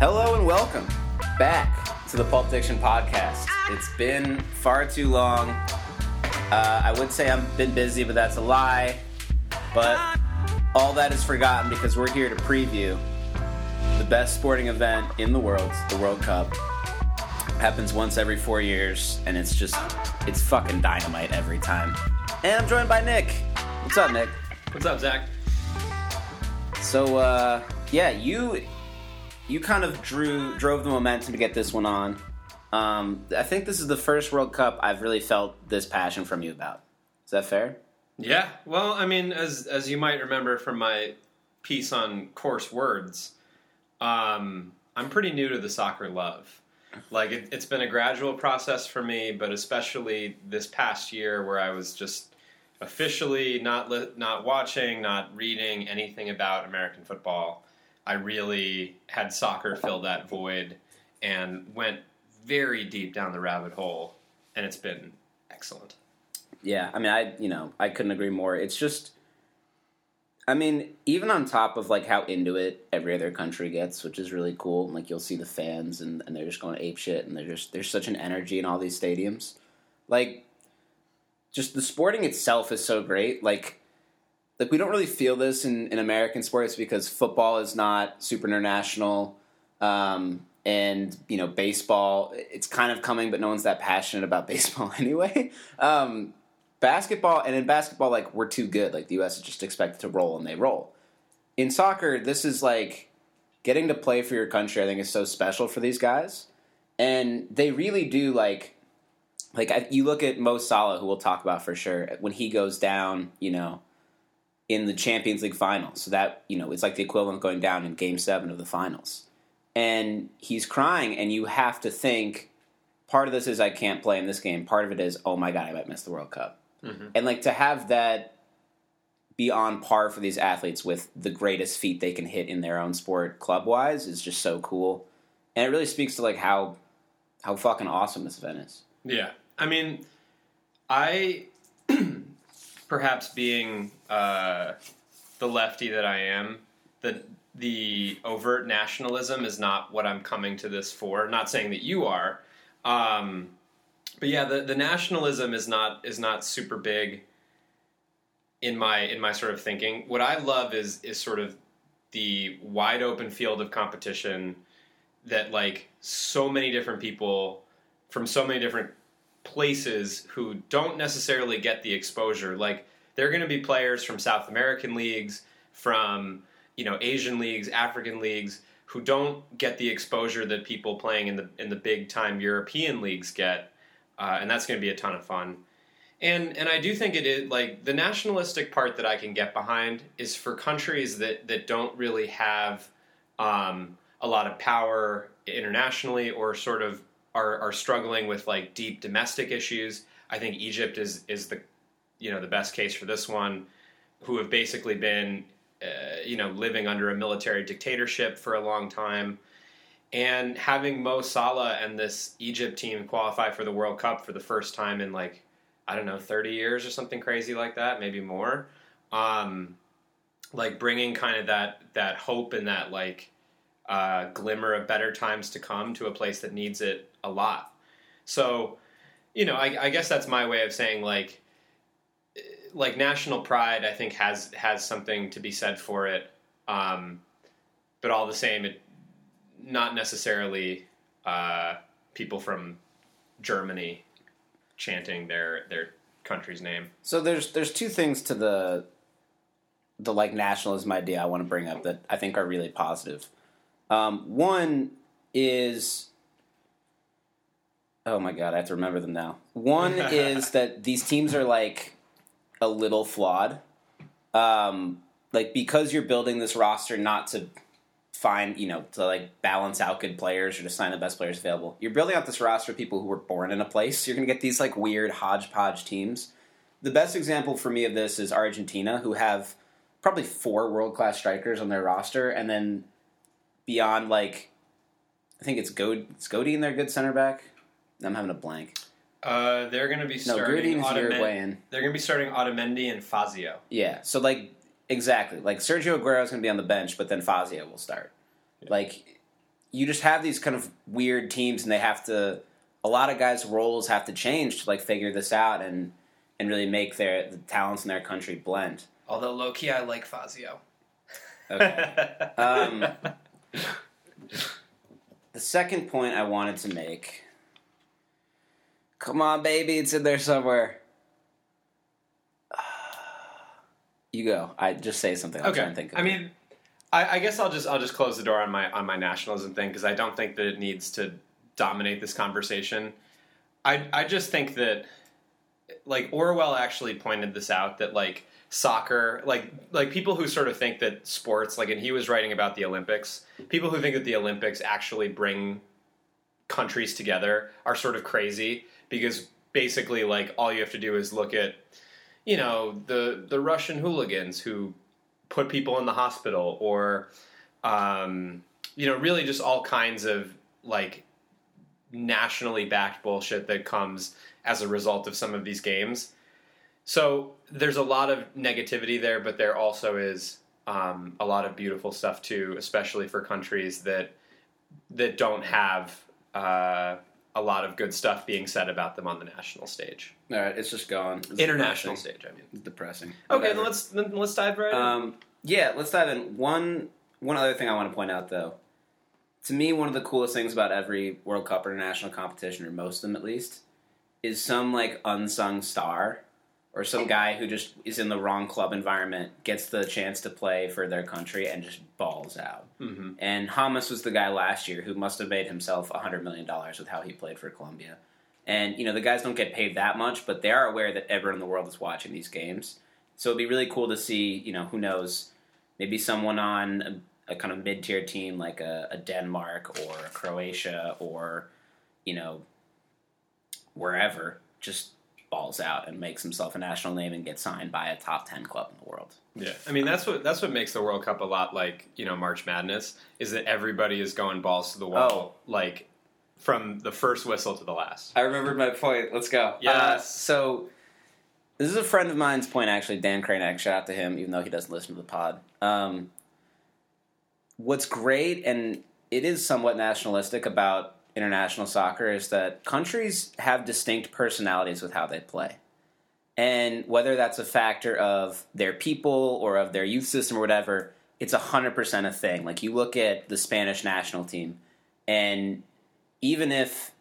Hello and welcome back to the Pulp Fiction podcast. It's been far too long. Uh, I would say I've been busy, but that's a lie. But all that is forgotten because we're here to preview the best sporting event in the world, the World Cup. Happens once every four years, and it's just, it's fucking dynamite every time. And I'm joined by Nick. What's up, Nick? What's up, Zach? So, uh, yeah, you you kind of drew drove the momentum to get this one on. Um, I think this is the first World Cup I've really felt this passion from you about. Is that fair? Yeah. Well, I mean, as as you might remember from my piece on coarse words, um, I'm pretty new to the soccer love. Like it, it's been a gradual process for me, but especially this past year where I was just officially not li- not watching, not reading anything about American football. I really had soccer fill that void and went very deep down the rabbit hole, and it's been excellent. Yeah, I mean, I you know I couldn't agree more. It's just, I mean, even on top of like how into it every other country gets, which is really cool. And, Like you'll see the fans and, and they're just going ape shit, and they're just there's such an energy in all these stadiums. Like, just the sporting itself is so great. Like, like we don't really feel this in, in American sports because football is not super international. Um, and you know baseball it's kind of coming but no one's that passionate about baseball anyway. Um, basketball and in basketball like we're too good. Like the us is just expected to roll and they roll. In soccer this is like getting to play for your country i think is so special for these guys. And they really do like like you look at Mo Salah who we'll talk about for sure when he goes down you know in the Champions League finals. So that you know it's like the equivalent of going down in game 7 of the finals. And he's crying and you have to think part of this is i can't play in this game. Part of it is oh my god i might miss the world cup. Mm-hmm. and like to have that be on par for these athletes with the greatest feat they can hit in their own sport club wise is just so cool. And it really speaks to like how how fucking awesome this event is. Yeah. I mean i perhaps being uh, the lefty that i am the the overt nationalism is not what I'm coming to this for. Not saying that you are, um, but yeah, the, the nationalism is not is not super big in my in my sort of thinking. What I love is is sort of the wide open field of competition that like so many different people from so many different places who don't necessarily get the exposure. Like there are going to be players from South American leagues, from you know Asian leagues, African leagues who don't get the exposure that people playing in the in the big time European leagues get, uh, and that's going to be a ton of fun. And and I do think it is like the nationalistic part that I can get behind is for countries that that don't really have um, a lot of power internationally or sort of are, are struggling with like deep domestic issues. I think Egypt is is the you know the best case for this one, who have basically been uh, you know, living under a military dictatorship for a long time, and having Mo Salah and this Egypt team qualify for the World Cup for the first time in like I don't know, thirty years or something crazy like that, maybe more. Um, like bringing kind of that that hope and that like uh, glimmer of better times to come to a place that needs it a lot. So, you know, I, I guess that's my way of saying like like national pride, I think has has something to be said for it. Um, but all the same, it not necessarily uh, people from Germany chanting their their country's name. So there's there's two things to the the like nationalism idea I want to bring up that I think are really positive. Um, one is oh my god, I have to remember them now. One is that these teams are like a little flawed. Um, like because you're building this roster not to find, you know, to like balance out good players or to sign the best players available. You're building out this roster of people who were born in a place. You're going to get these like weird hodgepodge teams. The best example for me of this is Argentina, who have probably four world class strikers on their roster, and then beyond like, I think it's Go it's Godin, their good center back. I'm having a blank. Uh, they're going to be starting. No, Otamendi, they're going to be starting Otamendi and Fazio. Yeah, so like exactly like Sergio Aguero is going to be on the bench, but then Fazio will start. Yeah. Like you just have these kind of weird teams, and they have to. A lot of guys' roles have to change to like figure this out and and really make their the talents in their country blend. Although low key, I like Fazio. Okay. um, the second point I wanted to make. Come on, baby, it's in there somewhere. You go. I just say something. I'm okay. think. Of I it. mean, I, I guess I'll just I'll just close the door on my on my nationalism thing because I don't think that it needs to dominate this conversation. I I just think that like Orwell actually pointed this out that like soccer like like people who sort of think that sports like and he was writing about the Olympics people who think that the Olympics actually bring countries together are sort of crazy because basically like all you have to do is look at you know the the Russian hooligans who put people in the hospital or um, you know really just all kinds of like nationally backed bullshit that comes as a result of some of these games. So there's a lot of negativity there but there also is um, a lot of beautiful stuff too especially for countries that that don't have uh, a lot of good stuff being said about them on the national stage all right, it's just gone. It's international depressing. stage i mean It's depressing. okay Whatever. then let's then let's dive right in. Um, yeah, let's dive in. One one other thing I want to point out though. To me, one of the coolest things about every World Cup or international competition, or most of them at least, is some like unsung star or some guy who just is in the wrong club environment, gets the chance to play for their country and just balls out. Mhm. And James was the guy last year who must have made himself $100 million with how he played for Colombia. And, you know, the guys don't get paid that much, but they are aware that everyone in the world is watching these games. So it'd be really cool to see, you know, who knows, maybe someone on a, a kind of mid tier team like a, a Denmark or a Croatia or, you know, wherever just balls out and makes himself a national name and gets signed by a top 10 club in the world. Yeah, I mean that's what that's what makes the World Cup a lot like you know March Madness is that everybody is going balls to the wall, like from the first whistle to the last. I remembered my point. Let's go. Yes. Uh, so this is a friend of mine's point, actually, Dan Kranek. Shout out to him, even though he doesn't listen to the pod. Um, what's great, and it is somewhat nationalistic about international soccer, is that countries have distinct personalities with how they play. And whether that's a factor of their people or of their youth system or whatever, it's 100% a thing. Like, you look at the Spanish national team, and even if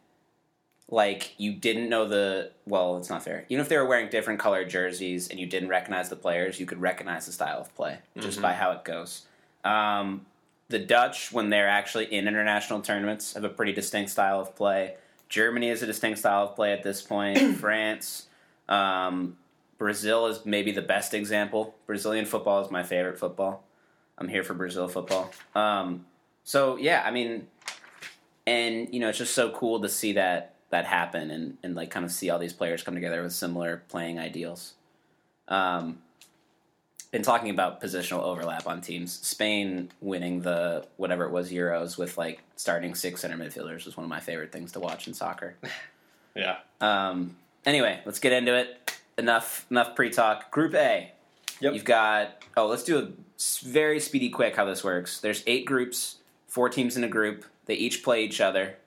like you didn't know the well it's not fair even if they were wearing different colored jerseys and you didn't recognize the players you could recognize the style of play just Mhm. by how it goes um, the dutch when they're actually in international tournaments have a pretty distinct style of play. Germany has a distinct style of play at this point. France um, brazil is maybe the best example. Brazilian football is my favorite football. I'm here for brazil football. Um, so yeah i mean and you know it's just so cool to see that that happen and, and like kind of see all these players come together with similar playing ideals. Um been talking about positional overlap on teams. Spain winning the whatever it was euros with like starting six center midfielders was one of my favorite things to watch in soccer. Yeah, um anyway let's get into it. Enough enough pre-talk. Group a. Yep. you've got oh let's do a very speedy quick how this works. There's eight groups four teams in a group. They each play each other.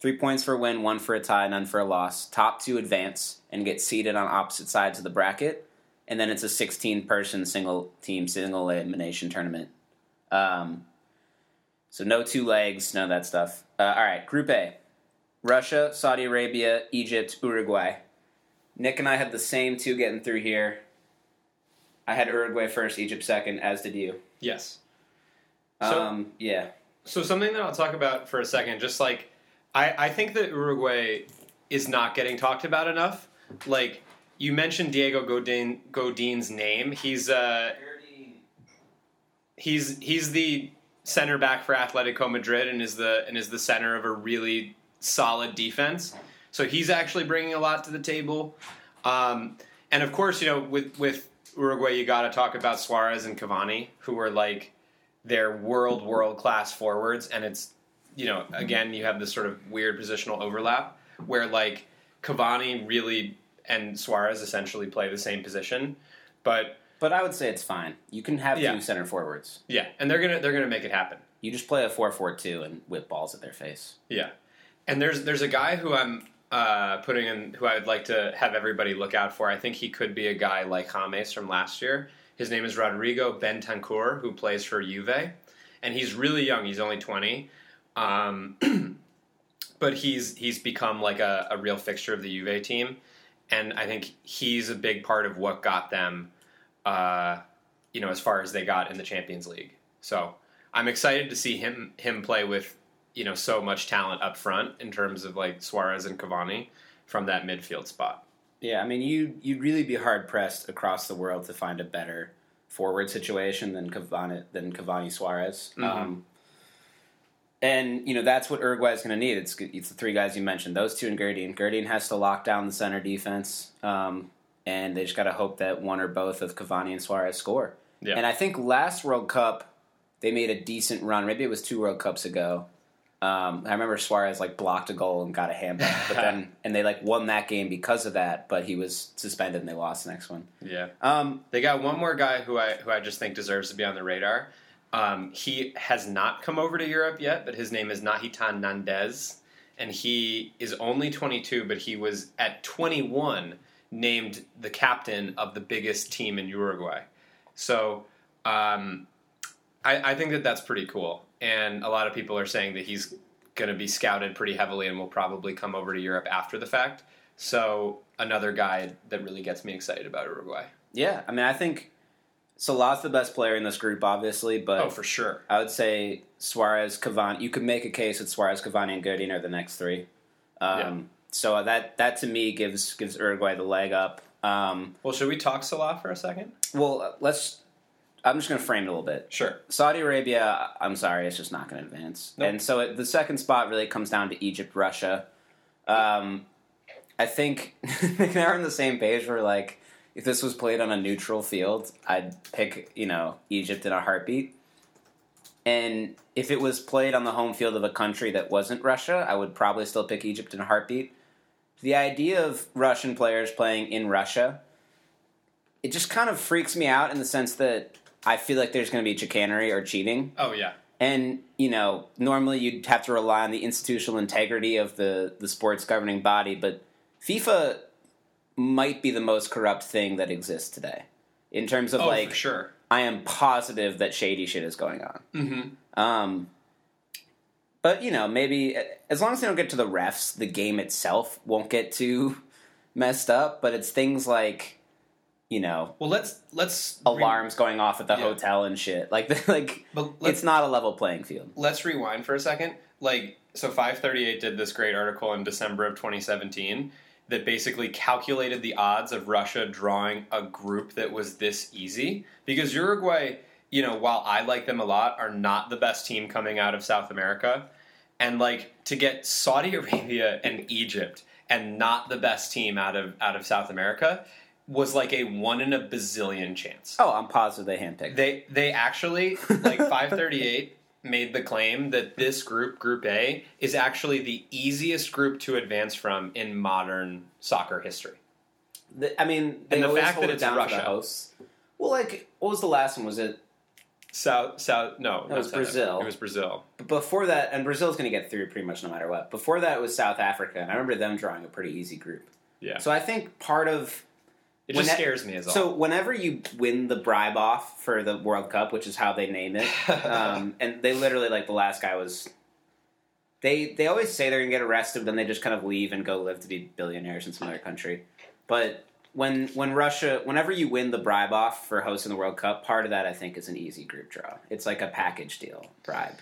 Three points for a win, one for a tie, none for a loss. Top two advance and get seated on opposite sides of the bracket. And then it's a 16 person single team, single elimination tournament. Um, so no two legs, none of that stuff. Uh, all right, Group A Russia, Saudi Arabia, Egypt, Uruguay. Nick and I had the same two getting through here. I had Uruguay first, Egypt second, as did you. yes. So- Um, yeah. So something that I'll talk about for a second, just like I, I think that Uruguay is not getting talked about enough. Like you mentioned Diego Godin Godin's name. He's uh he's he's the center back for Atletico Madrid and is the and is the center of a really solid defense. So he's actually bringing a lot to the table. Um, and of course, you know, with with Uruguay, you got to talk about Suarez and Cavani, who are like their world world class forwards. And it's you know, again, you have this sort of weird positional overlap where like Cavani really and Suarez essentially play the same position, but But I would say it's fine. You can have Yeah. two center forwards. yeah, and they're gonna they're gonna make it happen. you just play a 4-4-2 and whip balls at their face. Yeah, and there's there's a guy who I'm uh, putting in who I would like to have everybody look out for. I think he could be a guy like James from last year. His name is Rodrigo Bentancur, who plays for Juve, and he's really young. He's only twenty, um, but he's he's become like a, a real fixture of the Juve team, and I think he's a big part of what got them, uh, you know, as far as they got in the Champions League. So I'm excited to see him him play with you know so much talent up front in terms of like Suarez and Cavani from that midfield spot. Yeah, I mean, you you'd really be hard pressed across the world to find a better forward situation than Cavani than Cavani Suarez. Mhm. Um, and you know that's what Uruguay is going to need. It's it's the three guys you mentioned, those two and Godin. Godin has to lock down the center defense, um, and they just got to hope that one or both of Cavani and Suarez score. Yeah. And I think last World Cup they made a decent run. Maybe it was two World Cups ago. Um, I remember Suarez like blocked a goal and got a handball, but then and they like won that game because of that. But he was suspended and they lost the next one. Yeah, Um, they got one more guy who I who I just think deserves to be on the radar. Um, he has not come over to Europe yet, but his name is Nahitan Nandez, and he is only 22, but he was at 21 named the captain of the biggest team in Uruguay. So um, I, I think that that's pretty cool, and a lot of people are saying that he's going to be scouted pretty heavily and will probably come over to Europe after the fact. So another guy that really gets me excited about Uruguay. yeah, I mean, I think Salah's the best player in this group, obviously, but Oh, for sure. I would say Suarez, Cavani. You could make a case that Suarez, Cavani, and Godin are the next three. Um, Yeah. So that that to me gives gives Uruguay the leg up. Um, Well, should we talk Salah for a second? well, let's. I'm just going to frame it a little bit. Sure. Saudi Arabia, I'm sorry, it's just not going to advance. Nope. And so it, the second spot really comes down to Egypt, Russia. Um, I think they're on the same page where, like, if this was played on a neutral field, I'd pick, you know, Egypt in a heartbeat. And if it was played on the home field of a country that wasn't Russia, I would probably still pick Egypt in a heartbeat. The idea of Russian players playing in Russia, it just kind of freaks me out in the sense that I feel like there's going to be chicanery or cheating. Oh yeah. And, you know, normally you'd have to rely on the institutional integrity of the, the sports governing body, but FIFA might be the most corrupt thing that exists today. In terms of, Oh, like, for sure. I am positive that shady shit is going on. Mm-hmm. Um, but, you know, maybe as long as they don't get to the refs, the game itself won't get too messed up, but it's things like, you know, Well, let's let's alarms going off at the Yeah. hotel and shit. Like, like But it's not a level playing field. let's rewind for a second. Like, so 538 did this great article in December of 2017 that basically calculated the odds of Russia drawing a group that was this easy. Because Uruguay, you know, while I like them a lot, are not the best team coming out of South America. And like to get Saudi Arabia and Egypt and not the best team out of out of South America was like a one in a bazillion chance. Oh, I'm positive they handpicked. They they actually like 538 made the claim that this group, Group A, is actually the easiest group to advance from in modern soccer history. The- I mean, they And the always fact hold that it it's down for Russia. the hosts. Well, like, what was the last one? Was it South South no, That was Brazil. It was Brazil. but before that? And Brazil's going to get through pretty much no matter what. Before that, it was South Africa, and I remember them drawing a pretty easy group. Yeah, So I think part of it just scares me as all. so whenever you win the bribe off for the World Cup, which is how they name it, um, and they literally like the last guy was. They they always say they're gonna get arrested, then they just kind of leave and go live to be billionaires in some other country. But when when Russia, whenever you win the bribe off for hosting the World Cup, part of that I think is an easy group draw. It's like a package deal bribe.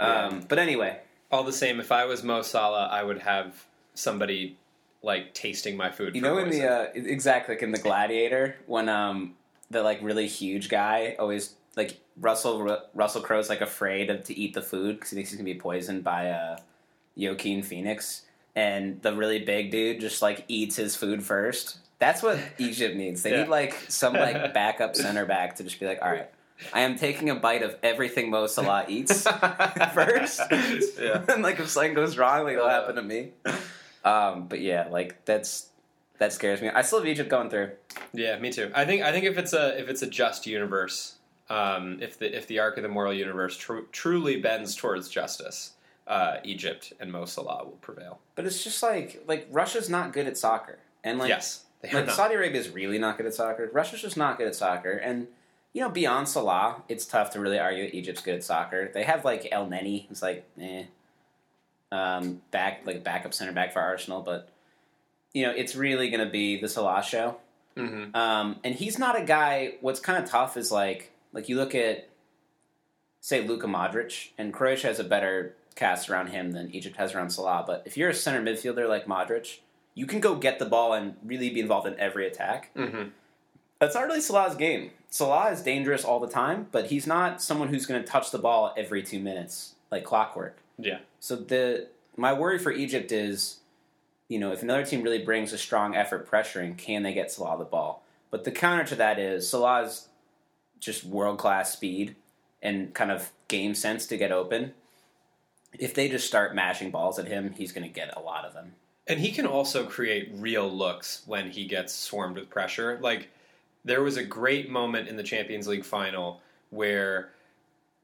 Yeah. Um, but anyway, all the same, if I was Mo Salah, I would have somebody like tasting my food. You know in the uh, exactly like in the Gladiator when um the like really huge guy always like Russell Russell Crowe's like afraid of to eat the food because he thinks he's gonna be poisoned by uh Joaquin Phoenix and the really big dude just like eats his food first. That's what Egypt needs. They Yeah. need like some like backup center back to just be like, all right, I am taking a bite of everything Mo Salah eats first. yeah. and like if something goes wrong, like it'll happen to me. Um, but yeah, like that's that scares me. I still have Egypt going through. Yeah, me too. I think I think if it's a if it's a just universe, um, if the if the arc of the moral universe tr- truly bends towards justice, uh, Egypt and Mo Salah will prevail. But it's just like like Russia's not good at soccer, and like yes, like not. Saudi Arabia is really not good at soccer. Russia's just not good at soccer, and you know beyond Salah, it's tough to really argue that Egypt's good at soccer. They have like Elneny, it's like eh, um, back like backup center back for Arsenal, but you know it's really going to be the Salah show. Mhm. Um, and he's not a guy. What's kind of tough is like like you look at say Luka Modric, and Croatia has a better cast around him than Egypt has around Salah. But if you're a center midfielder like Modric, you can go get the ball and really be involved in every attack. Mhm. That's not really Salah's game. Salah is dangerous all the time, but he's not someone who's going to touch the ball every two minutes like clockwork. Yeah. So the my worry for Egypt is, you know, if another team really brings a strong effort pressuring, can they get Salah the ball? But the counter to that is Salah's just world class speed and kind of game sense to get open. If they just start mashing balls at him, he's going to get a lot of them. And he can also create real looks when he gets swarmed with pressure. Like there was a great moment in the Champions League final where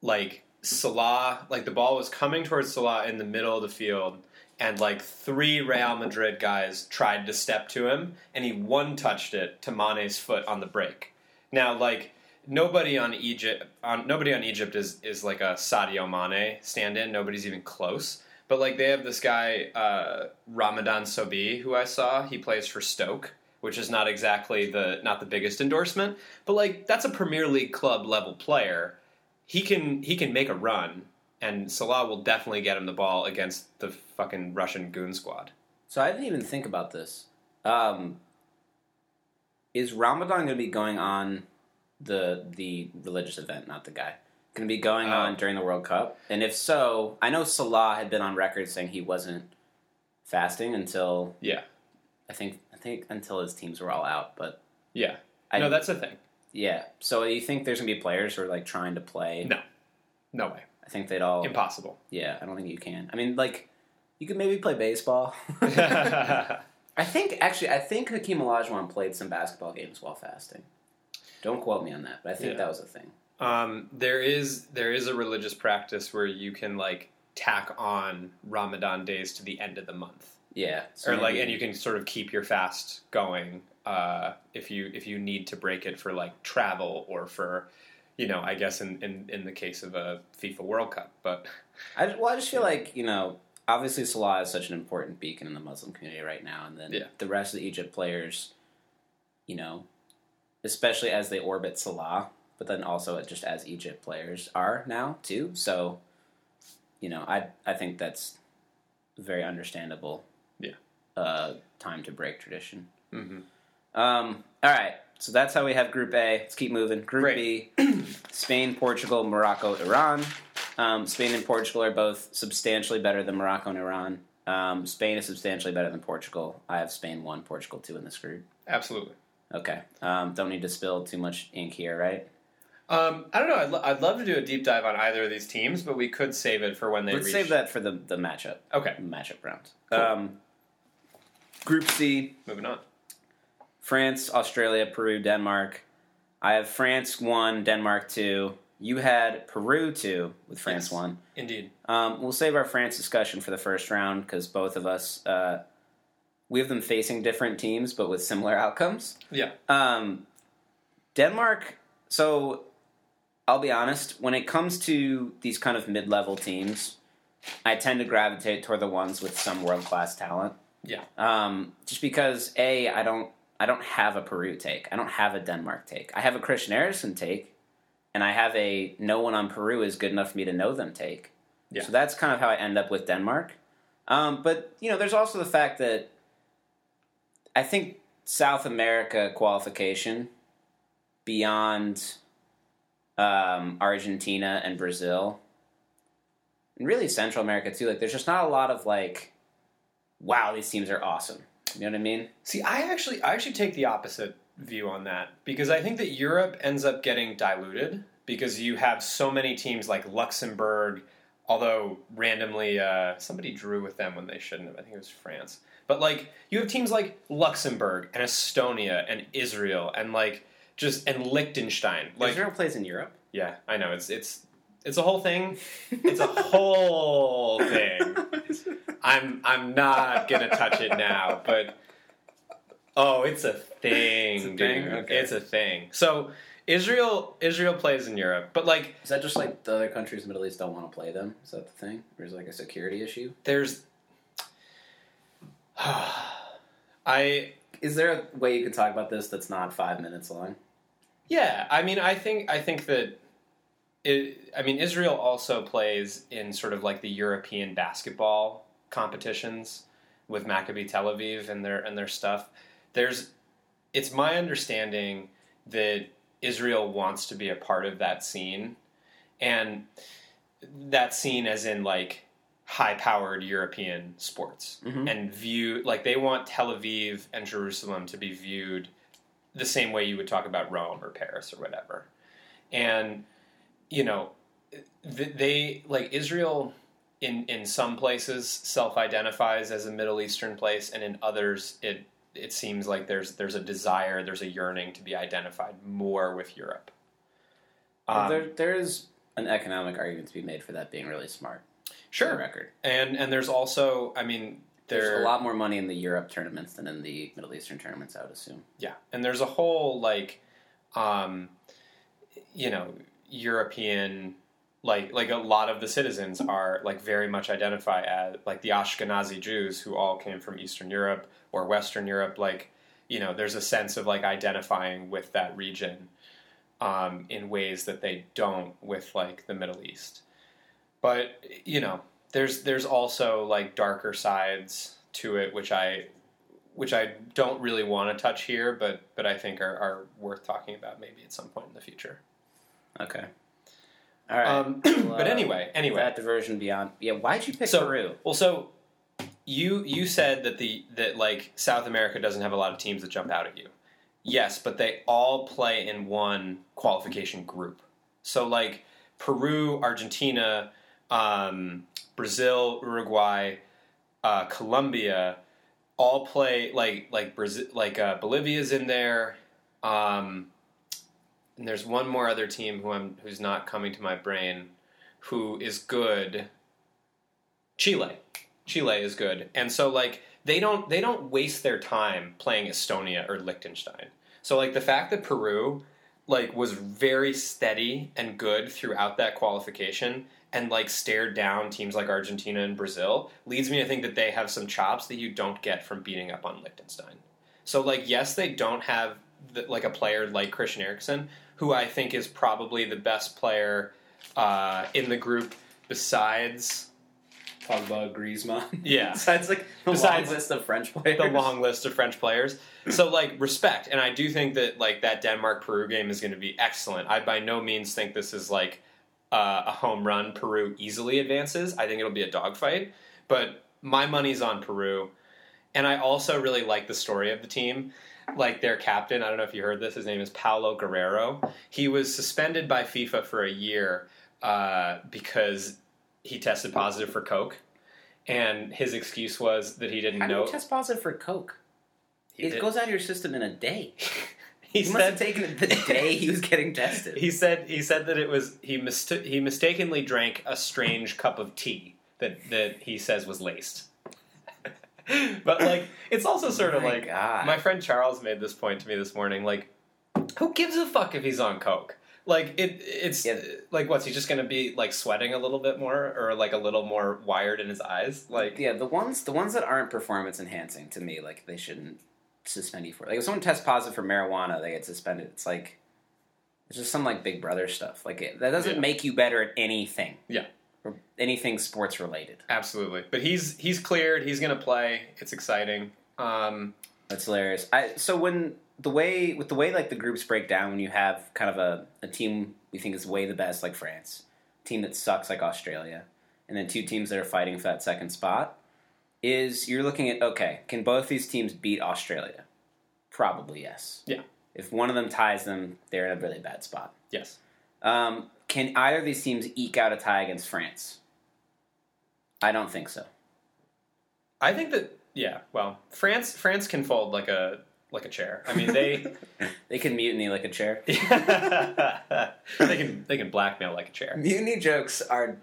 like Salah, like the ball was coming towards Salah in the middle of the field and like three Real Madrid guys tried to step to him and he one touched it to Mane's foot on the break. Now like nobody on Egypt on nobody on Egypt is is like a Sadio Mane stand-in. Nobody's even close. But like they have this guy uh, Ramadan Sobhi who I saw. He plays for Stoke, which is not exactly the not the biggest endorsement, but like that's a Premier League club level player. He can he can make a run, and Salah will definitely get him the ball against the fucking Russian goon squad. So I didn't even think about this. Um, is Ramadan going to be going on the the religious event, not the guy? Going to be going Oh. on during the World Cup? And if so, I know Salah had been on record saying he wasn't fasting until Yeah, I think I think until his teams were all out. But yeah. I, no, that's a thing. Yeah. So you think there's to be players who are like trying to play? No, no way, I think they'd all. impossible. Yeah, I don't think you can. I mean, like you could maybe play baseball. I think actually, I think Hakeem Olajuwon played some basketball games while fasting. Don't quote me on that, but I think Yeah. that was a thing. um, there is there is a religious practice where you can like tack on Ramadan days to the end of the month. Yeah, so or like and you can sort of keep your fast going uh, if you if you need to break it for like travel or for you know I guess in, in, in the case of a FIFA World Cup but I, well, I just feel like you know, obviously Salah is such an important beacon in the Muslim community right now, and then Yeah. the rest of the Egypt players, you know, especially as they orbit Salah, but then also just as Egypt players are now too. So, you know, I I think that's very understandable. Uh, time to break tradition. mhm. Um, all right, so that's how we have Group A. Let's keep moving. Group Great. B: Spain, Portugal, Morocco, Iran. Um, Spain and Portugal are both substantially better than Morocco and Iran. Um, Spain is substantially better than Portugal. I have Spain one, Portugal two in this group. absolutely Okay, um, don't need to spill too much ink here, right? um, I don't know I'd, lo- I'd love to do a deep dive on either of these teams but we could save it for when they Let's reach save that for the the matchup okay matchup round. Cool. Um, group C: moving on France, Australia, Peru, Denmark. I have France one, Denmark two. You had Peru two with France Yes. one. indeed Um, we'll save our France discussion for the first round because both of us uh, we have them facing different teams but with similar outcomes. yeah Um, Denmark. So I'll be honest. When it comes to these kind of mid-level teams, I tend to gravitate toward the ones with some world-class talent. Yeah. Um, just because a I don't I don't have a Peru take. I don't have a Denmark take. I have a Christian Eriksen take, and I have a no one on Peru is good enough for me to know them take. Yeah. So that's kind of how I end up with Denmark. Um, but you know, there's also the fact that I think South America qualification beyond um, Argentina and Brazil, and really Central America too. Like, there's just not a lot of like, wow, these teams are awesome. You know what I mean? See, I actually I actually take the opposite view on that because I think that Europe ends up getting diluted because you have so many teams like Luxembourg, although randomly uh, somebody drew with them when they shouldn't have. I think it was France. But like you have teams like Luxembourg and Estonia and Israel and like just and Liechtenstein. Like Israel plays in Europe. Yeah, I know. It's it's it's a whole thing. It's a whole thing. I'm I'm not gonna touch it now, but oh, it's a thing, It's a dude. thing? Okay. It's a thing. So Israel Israel plays in Europe, but like Is that just like the other countries in the Middle East don't want to play them? Is that the thing? Or is it like a security issue? there's I Is there a way you can talk about this that's not five minutes long? Yeah, I mean, I think I think that it, I mean, Israel also plays in sort of like the European basketball competitions with Maccabi Tel Aviv and their and their stuff. There's, it's my understanding that Israel wants to be a part of that scene, and that scene as in like high-powered European sports Mhm. and view like they want Tel Aviv and Jerusalem to be viewed the same way you would talk about Rome or Paris or whatever. And you know, they like Israel in in some places self-identifies as a Middle Eastern place, and in others it it seems like there's there's a desire, there's a yearning to be identified more with Europe. Well, Um, there, there is an economic argument to be made for that being really smart. Sure, record. and and there's also, I mean, There's a lot more money in the Europe tournaments than in the Middle Eastern tournaments, I would assume. Yeah, and there's a whole like, um, you know, European like like a lot of the citizens are like very much identify as like the Ashkenazi Jews who all came from Eastern Europe or Western Europe. Like, you know, there's a sense of like identifying with that region um, in ways that they don't with like the Middle East. But you know, there's there's also like darker sides to it, which I which I don't really want to touch here, but but I think are, are worth talking about maybe at some point in the future. Okay. All right. Um, Well, but uh, anyway, anyway, That diversion beyond. Yeah, why'd you pick So- Peru? well, so you you said that the that like South America doesn't have a lot of teams that jump out at you. Yes, but they all play in one qualification group. So like Peru, Argentina, um, Brazil, Uruguay, uh, Colombia, all play like like Brazil, like uh, Bolivia's in there. Um, and there's one more other team who I'm who's not coming to my brain, who is good. Chile, Chile is good, and so like they don't they don't waste their time playing Estonia or Liechtenstein. So like the fact that Peru like was very steady and good throughout that qualification and like stared down teams like Argentina and Brazil leads me to think that they have some chops that you don't get from beating up on Liechtenstein. So like yes, they don't have the, like a player like Christian Eriksen, who I think is probably the best player uh, in the group besides Pogba, Griezmann. Yeah. Besides, like the Besides long list of French players. the long list of French players. So like respect, and I do think that like that Denmark Peru game is going to be excellent. I by no means think this is like uh, a home run. Peru easily advances. I think it'll be a dogfight, but my money's on Peru. And I also really like the story of the team. Like their captain, I don't know if you heard this. His name is Paolo Guerrero. He was suspended by FIFA for a year uh, because he tested positive for coke, and his excuse was that he didn't How do know. you test positive for Coke? He it did- goes out of your system in a day. he He must have taken it the day he was getting tested. he said he said that it was he mista- he mistakenly drank a strange cup of tea that that he says was laced. but like it's also oh sort of My like God. my friend Charles made this point to me this morning like who gives a fuck if he's on coke? Like it it's Yeah. like what's he just going to be like sweating a little bit more or like a little more wired in his eyes? Like yeah, the ones the ones that aren't performance enhancing to me, like they shouldn't suspend you for. Like if someone tests positive for marijuana, they get suspended. It's like it's just some like Big Brother stuff. Like it, that doesn't Yeah. make you better at anything. Yeah. Or anything sports related. absolutely. But he's he's cleared, he's going to play. It's exciting. Um That's hilarious. I so when the way with the way like the groups break down when you have kind of a, a team we think is way the best like France, team that sucks like Australia, and then two teams that are fighting for that second spot, is you're looking at okay, can both these teams beat Australia? Probably yes. Yeah. If one of them ties them, they're in a really bad spot. yes. Um, can either of these teams eke out a tie against France? I don't think so. I think that yeah, well, France France can fold like a like a chair. I mean, they they can mutiny like a chair. they can they can blackmail like a chair. Mutiny jokes are.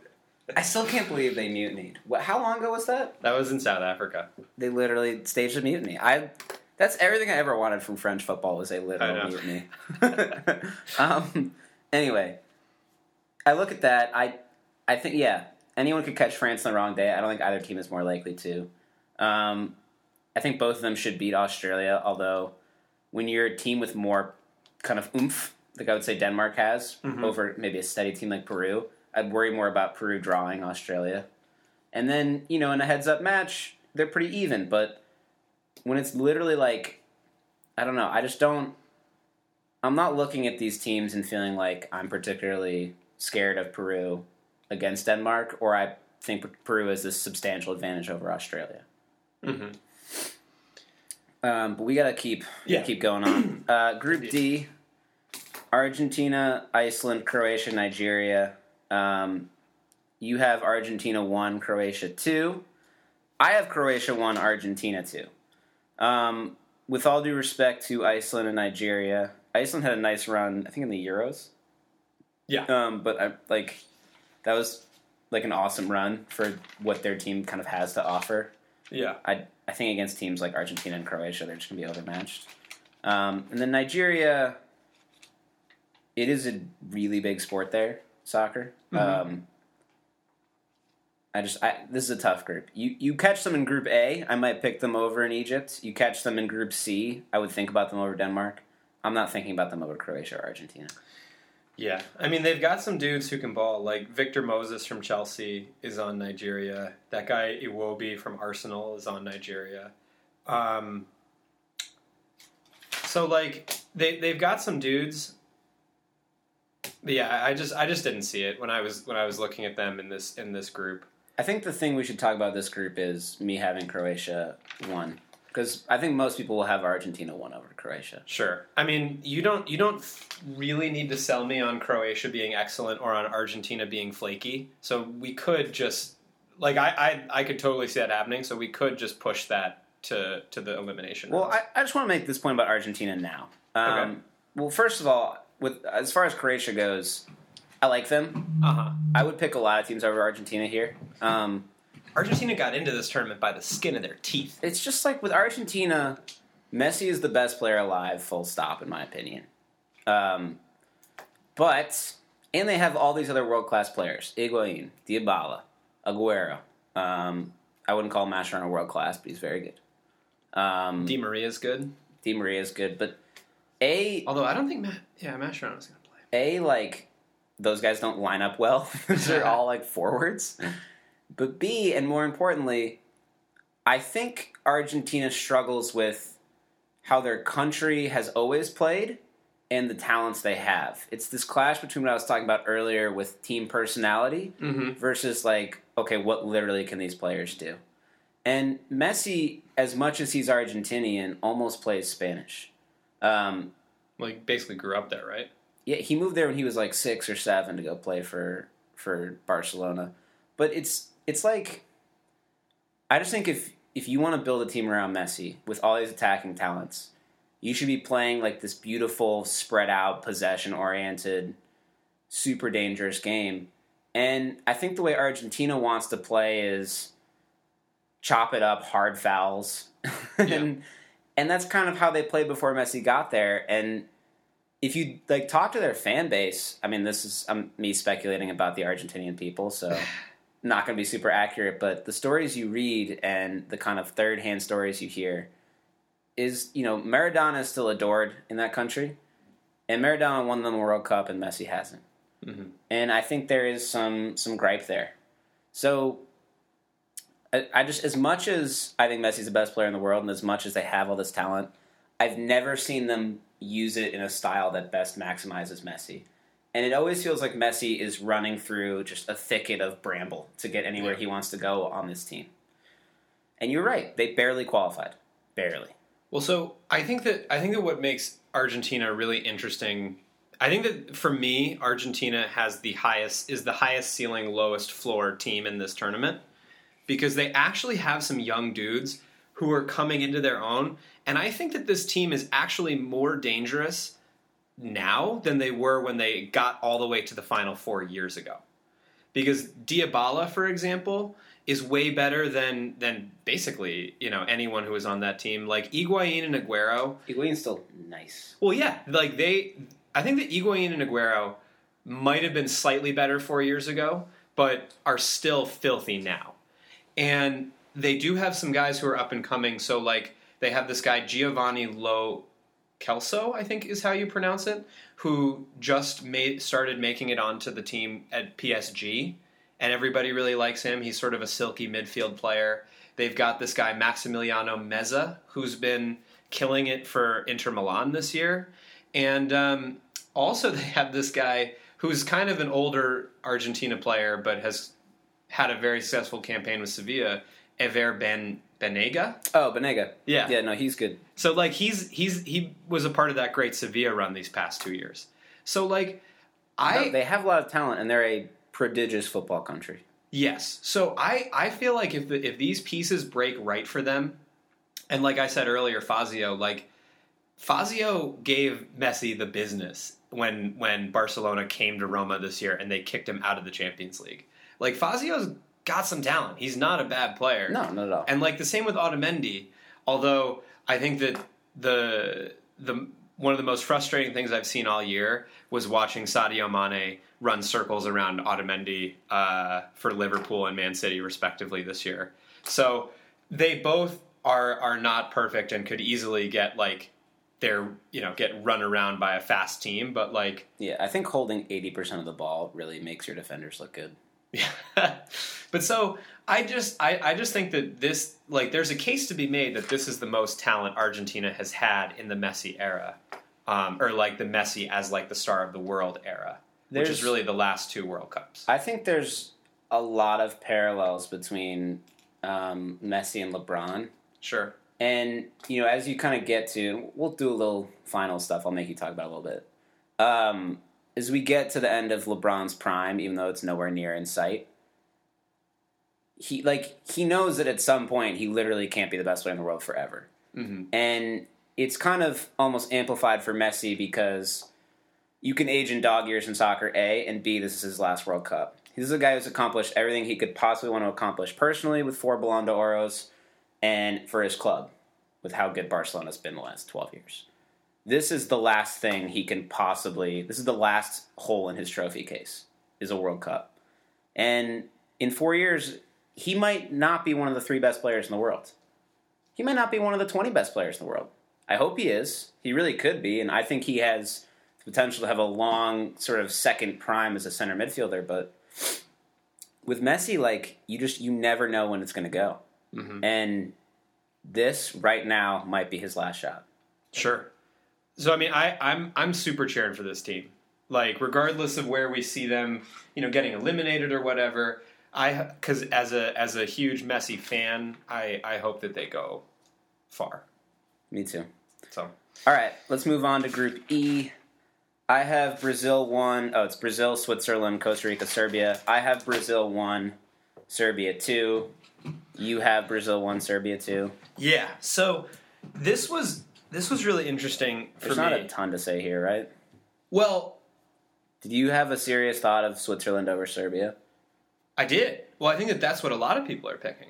I still can't believe they mutinied. What, how long ago was that? That was in South Africa. They literally staged a mutiny. I. That's everything I ever wanted from French football was a literal mutiny. um, anyway, I look at that. I, I think yeah, anyone could catch France on the wrong day. I don't think either team is more likely to. Um, I think both of them should beat Australia. Although, when you're a team with more kind of oomph, like I would say Denmark has Mhm. over maybe a steady team like Peru, I'd worry more about Peru drawing Australia. And then you know, in a heads-up match, they're pretty even. But when it's literally like, I don't know, I just don't. I'm not looking at these teams and feeling like I'm particularly scared of Peru against Denmark, or I think Peru has this substantial advantage over Australia. Mm-hmm. Um, but we gotta keep Yeah. keep going on. Uh, group D: Argentina, Iceland, Croatia, Nigeria. Um, you have Argentina one, Croatia two. I have Croatia one, Argentina two. Um, with all due respect to Iceland and Nigeria, Iceland had a nice run. I think in the Euros. Yeah. Um, but I like that was like an awesome run for what their team kind of has to offer. Yeah. I I think against teams like Argentina and Croatia, they're just gonna be overmatched. Um, and then Nigeria, it is a really big sport there, soccer. Mhm. Um, I just I, this is a tough group. You you catch them in Group A, I might pick them over in Egypt. You catch them in Group C, I would think about them over Denmark. I'm not thinking about them over Croatia or Argentina. Yeah, I mean they've got some dudes who can ball. Like Victor Moses from Chelsea is on Nigeria. That guy Iwobi from Arsenal is on Nigeria. Um, so like they they've got some dudes. But yeah, I just I just didn't see it when I was when I was looking at them in this in this group. I think the thing we should talk about this group is me having Croatia one because I think most people will have Argentina one over Croatia. Sure. I mean, you don't you don't really need to sell me on Croatia being excellent or on Argentina being flaky. So we could just like I I, I could totally see that happening. So we could just push that to to the elimination. Well. I, I just want to make this point about Argentina now. Um, Okay. Well, first of all, with as far as Croatia goes, I like them. uh huh. I would pick a lot of teams over Argentina here. Um, Argentina got into this tournament by the skin of their teeth. it's just like with Argentina, Messi is the best player alive, full stop, in my opinion. Um, but and they have all these other world class players: Higuain, Dybala, Aguero. Um, I wouldn't call Mascherano world class, but he's very good. Um, Di Maria's good, Di Maria is good, but a although I don't think Ma- yeah Mascherano's going to play. a like those guys don't line up well. They're all like forwards. But B, and more importantly, I think Argentina struggles with how their country has always played and the talents they have. It's this clash between what I was talking about earlier with team personality Mm-hmm. versus like, okay, what literally can these players do? And Messi, as much as he's Argentinian, almost plays Spanish. Um, Like basically grew up there, right? yeah, he moved there when he was like six or seven to go play for for Barcelona. But it's it's like I just think if if you want to build a team around Messi with all these attacking talents, you should be playing like this beautiful, spread out, possession oriented, super dangerous game. And I think the way Argentina wants to play is chop it up, hard fouls. and and that's kind of how they played before Messi got there. And if you like talk to their fan base, I mean, this is um, me speculating about the Argentinian people, so not going to be super accurate. But the stories you read and the kind of third hand stories you hear is, you know, Maradona is still adored in that country, and Maradona won them a World Cup, and Messi hasn't. Mm-hmm. And I think there is some some gripe there. So I, I just as much as I think Messi's the best player in the world, and as much as they have all this talent, I've never seen them use it in a style that best maximizes Messi. And it always feels like Messi is running through just a thicket of bramble to get anywhere Yeah. he wants to go on this team. And you're right; they barely qualified, barely. Well, so I think that I think that what makes Argentina really interesting. I think that for me, Argentina has the highest is the highest ceiling, lowest floor team in this tournament because they actually have some young dudes who are coming into their own. And I think that this team is actually more dangerous now than they were when they got all the way to the final four years ago. Because Dybala, for example, is way better than than basically you know anyone who was on that team. Like Higuain and Aguero. Higuain's still nice. Well, yeah, like they. I think that Higuain and Aguero might have been slightly better four years ago, but are still filthy now. And they do have some guys who are up and coming. So like they have this guy Giovanni Lo Kelso, I think is how you pronounce it, who just made started making it onto the team at PSG, and everybody really likes him. He's sort of a silky midfield player. They've got this guy Maximiliano Meza, who's been killing it for Inter Milan this year, and um, also they have this guy who's kind of an older Argentina player, but has had a very successful campaign with Sevilla, Ever Ben Banega. Oh, Banega. Yeah. Yeah, no, he's good. So like he's he's he was a part of that great Sevilla run these past two years. So like I No, they have a lot of talent, and they're a prodigious football country. yes. So I I feel like if the, if these pieces break right for them, and like I said earlier, Fazio like Fazio gave Messi the business when when Barcelona came to Roma this year and they kicked him out of the Champions League. Like Fazio's got some talent. He's not a bad player. No, not at all. And like the same with Otamendi, although I think that the the one of the most frustrating things I've seen all year was watching Sadio Mane run circles around Otamendi uh, for Liverpool and Man City respectively this year. So they both are are not perfect and could easily get like their you know get run around by a fast team, but like yeah, I think holding eighty percent of the ball really makes your defenders look good. Yeah. but so I just I, I just think that this like there's a case to be made that this is the most talent Argentina has had in the Messi era. Um, or like the Messi as like the star of the world era. which is really the last two World Cups. I think there's a lot of parallels between um, Messi and LeBron. Sure. And you know, as you kind of get to, we'll do a little final stuff. I'll make you talk about it a little bit. Um, as we get to the end of LeBron's prime, even though it's nowhere near in sight, he like he knows that at some point he literally can't be the best player in the world forever, hmm and it's kind of almost amplified for Messi because you can age in dog years in soccer. A and B, this is his last World Cup. He's a guy who's accomplished everything he could possibly want to accomplish personally with four Ballon d'Oros and for his club with how good Barcelona's been the last 12 years. This is the last thing he can possibly, this is the last hole in his trophy case, is a World Cup. And in four years, he might not be one of the three best players in the world. He might not be one of the 20 best players in the world. I hope he is. He really could be. And I think he has the potential to have a long, sort of second prime as a center midfielder. But with Messi, like, you just, you never know when it's going to go. hmm And this right now might be his last shot. Sure. So I mean, I, I'm I'm super cheering for this team. Like, regardless of where we see them, you know, getting eliminated or whatever. I because as a as a huge Messi fan, I I hope that they go far. Me too. So All right, let's move on to Group E. I have Brazil one. Oh, it's Brazil, Switzerland, Costa Rica, Serbia. I have Brazil one, Serbia two. You have Brazil one, Serbia two. yeah. So this was this was really interesting for There's not a ton to say here, right? well, Did you have a serious thought of Switzerland over Serbia? I did. Well, I think that that's what a lot of people are picking.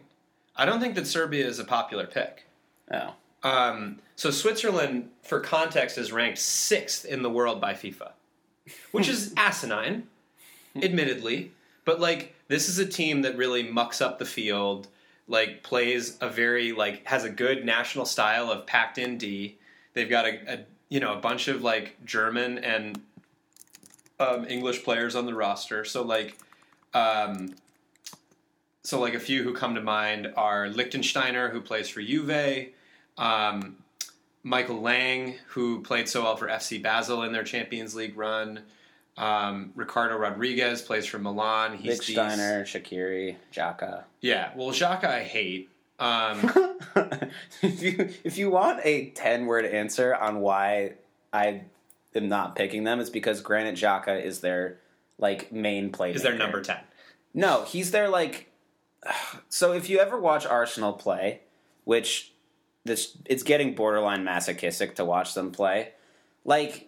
I don't think that Serbia is a popular pick. Oh, Um, so Switzerland, for context, is ranked sixth in the world by FIFA, which is asinine, admittedly. But like, this is a team that really mucks up the field. Like, plays a very like has a good national style of packed in D. They've got a, a you know a bunch of like German and um, English players on the roster. So like. Um, so like a few who come to mind are Lichtsteiner, who plays for Juve, um, Michael Lang, who played so well for FC Basel in their Champions League run. Um, Ricardo Rodriguez plays for Milan. Nick He's the- Steiner, Shaqiri, Xhaka. Yeah, well, Xhaka I hate. Um, if you if you want a ten word answer on why I am not picking them, it's because Granit Xhaka is their like main playmaker. is their number ten? No, he's their like. So if you ever watch Arsenal play, which this it's getting borderline masochistic to watch them play. Like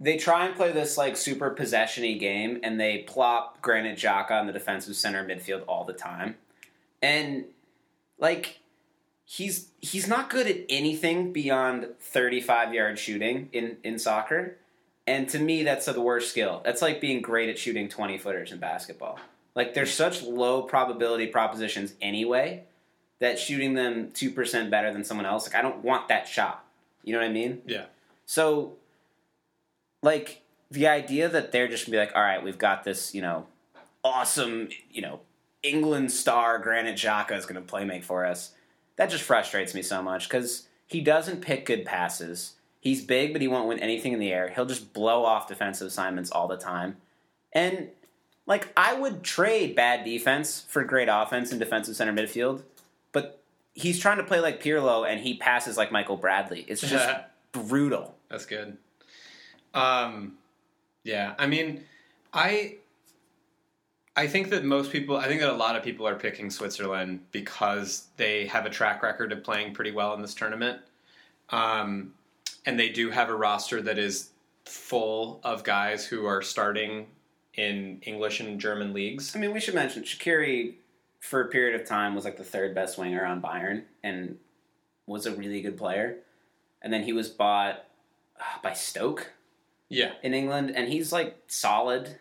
they try and play this like super possessiony game, and they plop Granit Xhaka on the defensive center midfield all the time, and like he's he's not good at anything beyond thirty five yard shooting in in soccer, and to me that's the worst skill. That's like being great at shooting twenty footers in basketball. Like there's such low probability propositions anyway that shooting them two percent better than someone else, like I don't want that shot. You know what I mean? Yeah. So, like the idea that they're just gonna be like, all right, we've got this, you know, awesome, you know, England star Granit Xhaka is gonna play make for us. That just frustrates me so much because he doesn't pick good passes. He's big, but he won't win anything in the air. He'll just blow off defensive assignments all the time. And like I would trade bad defense for great offense in defensive center midfield, but he's trying to play like Pirlo and he passes like Michael Bradley. It's just brutal. That's good. Um, yeah, I mean, I I think that most people, I think that a lot of people are picking Switzerland because they have a track record of playing pretty well in this tournament, um, and they do have a roster that is full of guys who are starting in English and German leagues. I mean, we should mention Shaqiri for a period of time was like the third best winger on Bayern and was a really good player. And then he was bought uh, by Stoke Yeah, in England, and he's like solid.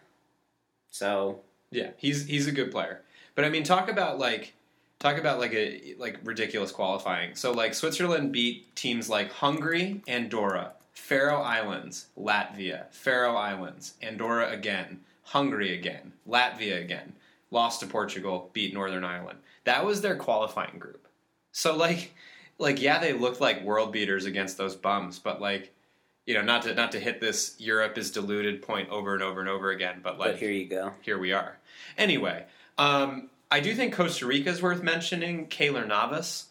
So yeah, he's he's a good player. But I mean, talk about like talk about like a like ridiculous qualifying. So like Switzerland beat teams like Hungary, Andorra, Faroe Islands, Latvia, Faroe Islands, Andorra again, Hungary again, Latvia again, lost to Portugal, beat Northern Ireland. That was their qualifying group. So like like yeah, they looked like world beaters against those bums, but like you know, not to not to hit this Europe is diluted point over and over and over again, but like but here you go. here we are. Anyway, um, I do think Costa Rica is worth mentioning. Keylor Navas,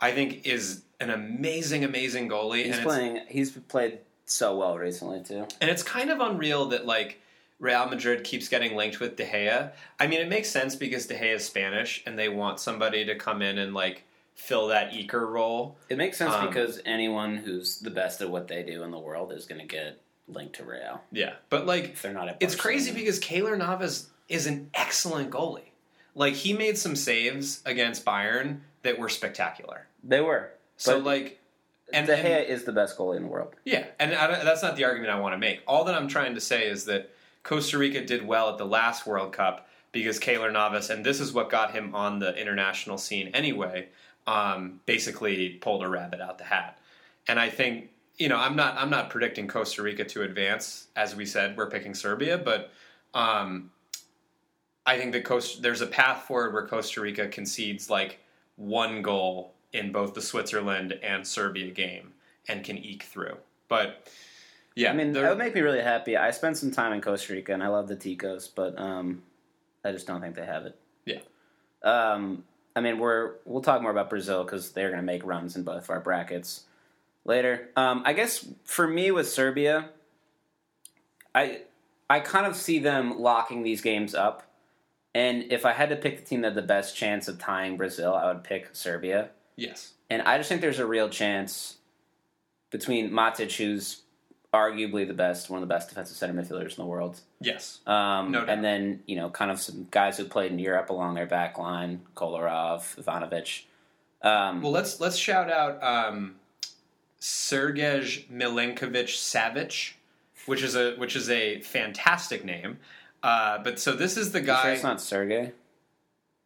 I think, is an amazing, amazing goalie. He's playing he's played so well recently too. And it's kind of unreal that like Real Madrid keeps getting linked with De Gea. I mean, it makes sense because De Gea is Spanish, and they want somebody to come in and like fill that Iker role. It makes sense Um, because anyone who's the best at what they do in the world is going to get linked to Real Yeah, but like they're not. It's crazy because Keylor Navas is an excellent goalie. Like he made some saves against Bayern that were spectacular. they were. So like, and, De and- is the best goalie in the world. yeah, and I, don't- that's not the argument I want to make. All that I'm trying to say is that Costa Rica did well at the last World Cup because Keylor Navas, and this is what got him on the international scene anyway. Um, basically, pulled a rabbit out the hat, and I think you know I'm not I'm not predicting Costa Rica to advance. As we said, we're picking Serbia, but um, I think that Costa, there's a path forward where Costa Rica concedes like one goal in both the Switzerland and Serbia game and can eke through. But yeah, I mean, that would make me really happy. I spent some time in Costa Rica, and I love the Ticos, but um, I just don't think they have it. Yeah. Um, I mean, we're we'll talk more about Brazil because they're going to make runs in both of our brackets later. Um, I guess for me with Serbia, I I kind of see them locking these games up, and if I had to pick the team that had the best chance of tying Brazil, I would pick Serbia. yes, And I just think there's a real chance between Matic, who's arguably the best, one of the best defensive center midfielders in the world, yes, um, No doubt. and then you know, kind of some guys who played in Europe along their back line, Kolarov, Ivanovic. Um, Well, let's let's shout out um, Sergej Milinkovic Savic, which is a which is a fantastic name. Uh, but so this is the you sure guy. it's not Sergey.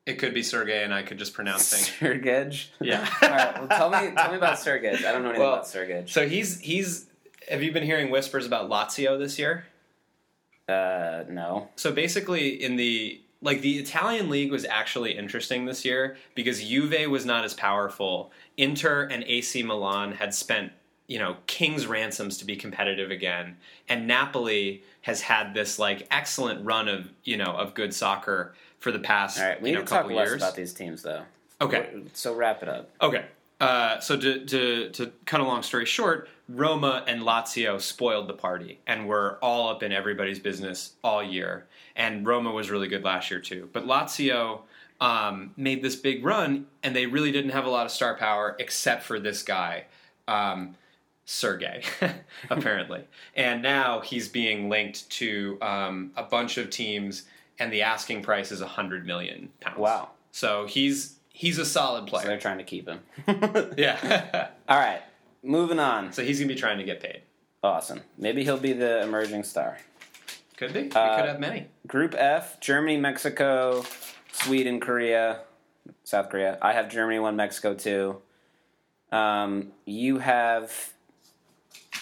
it could be Sergey, and I could just pronounce things. Sergej. Yeah. All right. Well, tell me, tell me about Sergej. I don't know anything Well, about Sergej. So he's he's. Have you been hearing whispers about Lazio this year? Uh, no. So basically, in the like the Italian league was actually interesting this year because Juve was not as powerful. Inter and AC Milan had spent you know king's ransoms to be competitive again, and Napoli has had this like excellent run of you know of good soccer for the past All right. We you need know to talk couple less years. about these teams, though. Okay. So wrap it up. Okay. Uh, so to, to to cut a long story short, Roma and Lazio spoiled the party and were all up in everybody's business all year. And Roma was really good last year too, but Lazio um, made this big run, and they really didn't have a lot of star power except for this guy, um, Sergey, apparently. and now he's being linked to um, a bunch of teams, and the asking price is hundred million pounds. Wow. So he's he's a solid player. So they're trying to keep him. yeah. All right, moving on. so he's gonna be trying to get paid. Awesome. Maybe he'll be the emerging star. Could be. We Uh, could have many. Group F: Germany, Mexico, Sweden, Korea, South Korea. I have Germany one, Mexico two. Um, you have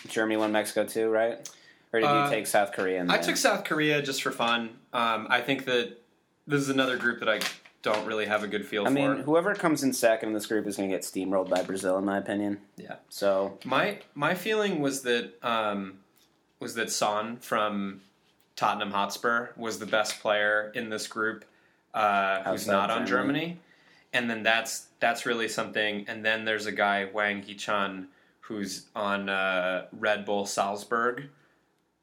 Germany one, Mexico two, right? Or did Uh, you take South Korea? In I took South Korea just for fun. Um, I think that this is another group that I don't really have a good feel I for. mean, whoever comes in second in this group is going to get steamrolled by Brazil, in my opinion. Yeah. So My my feeling was that um, was that Son from Tottenham Hotspur was the best player in this group, uh, who's not on Germany. Germany, and then that's that's really something. And then there's a guy Hwang Hee-chan who's on uh, Red Bull Salzburg.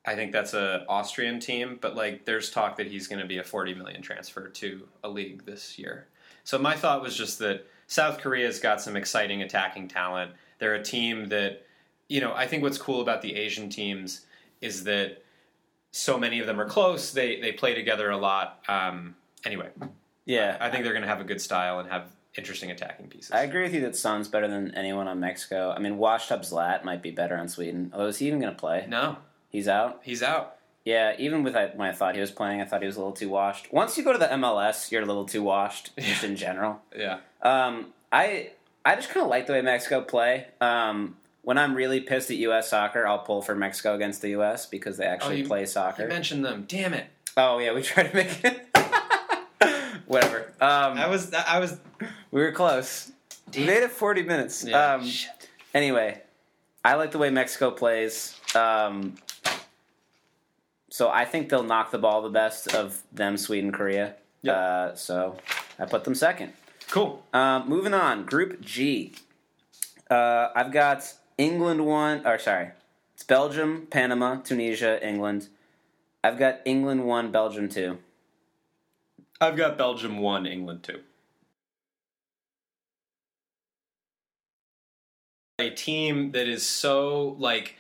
I think that's a Austrian team, but like there's talk that he's going to be a 40 million transfer to a league this year. So my thought was just that South Korea's got some exciting attacking talent. They're a team that, you know, I think what's cool about the Asian teams is that so many of them are close. They they play together a lot. Um, anyway, yeah, I think they're going to have a good style and have interesting attacking pieces. I agree with you that Son's better than anyone on Mexico. I mean, Washed Up Zlat might be better on Sweden. Although, is he even going to play? no, He's out. he's out. Yeah, even with when I thought he was playing, I thought he was a little too washed. Once you go to the MLS, you're a little too washed, just in general. Yeah. Um, I I just kind of like the way Mexico play. Um, when I'm really pissed at U.S. soccer, I'll pull for Mexico against the U.S. because they actually you- play soccer. You mentioned them. Damn it. oh yeah, we tried to make it. Whatever. Um, I was I was. we were close. We made it 40 minutes. Yeah, Um, shit. anyway, I like the way Mexico plays. Um, so I think they'll knock the ball the best of them, Sweden, Korea. Yep. Uh, so I put them second. Cool. Um, moving on, Group G. Uh, I've got England one, or sorry, it's Belgium, Panama, Tunisia, England. I've got England one, Belgium two. I've got Belgium one, England two. A team that is so like